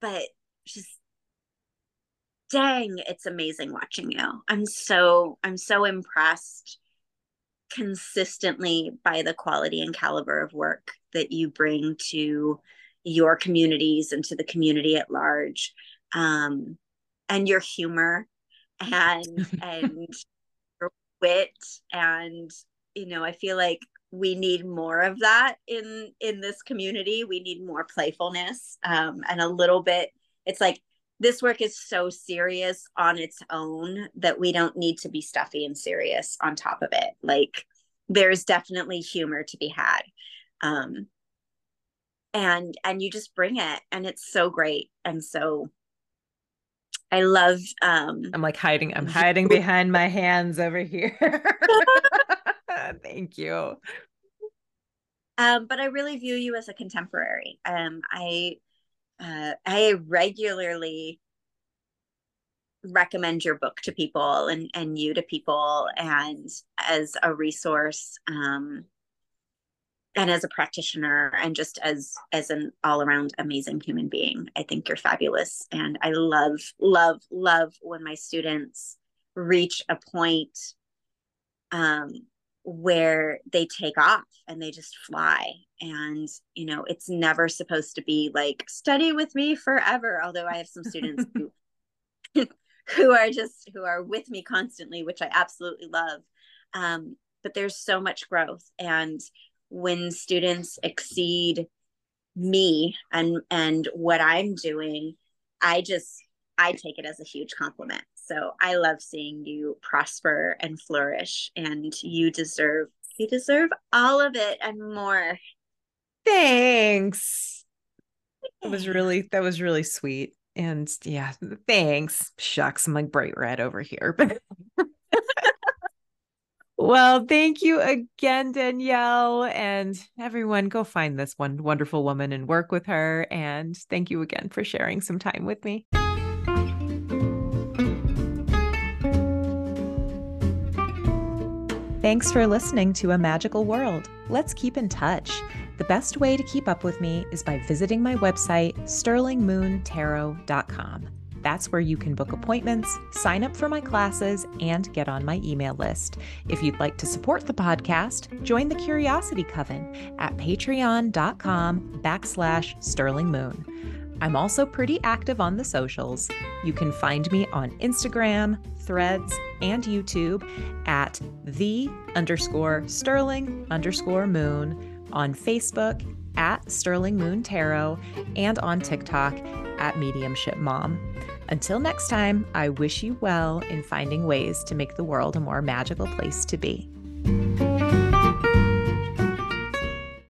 but just dang it's amazing watching you. I'm so i'm so impressed consistently by the quality and caliber of work that you bring to your communities and to the community at large. Um, and your humor and and your wit. And you know i feel like we need more of that in in this community. We need more playfulness um, and a little bit it's like this work is so serious on its own that we don't need to be stuffy and serious on top of it. Like there's definitely humor to be had. Um and and you just bring it and it's so great and so i love um i'm like hiding i'm hiding behind my hands over here. Thank you. Um but i really view you as a contemporary. Um i uh, I regularly recommend your book to people and and you to people and as a resource um, and as a practitioner and just as as an all-around amazing human being i think you're fabulous. And i love love love when my students reach a point um, where they take off and they just fly. And you know it's never supposed to be like study with me forever although i have some students who who are just who are with me constantly which i absolutely love. Um, but there's so much growth and when students exceed me and and what i'm doing i just i take it as a huge compliment so I love seeing you prosper and flourish and you deserve you deserve all of it and more. Thanks. That was really that was really sweet. And yeah, thanks. Shucks, I'm like bright red over here. well, thank you again, Danielle. And everyone, go find this one wonderful woman and work with her. And thank you again for sharing some time with me. Thanks for listening to A Magical World. Let's keep in touch. The best way to keep up with me is by visiting my website, sterlingmoontarot.com. That's where you can book appointments, sign up for my classes, and get on my email list. If you'd like to support the podcast, join the Curiosity Coven at patreon.com backslash sterlingmoon. I'm also pretty active on the socials. You can find me on Instagram, Threads, and YouTube at the underscore sterling underscore moon, on Facebook at Sterling Moon Tarot, and on TikTok at Mediumship Mom. Until next time, I wish you well in finding ways to make the world a more magical place to be.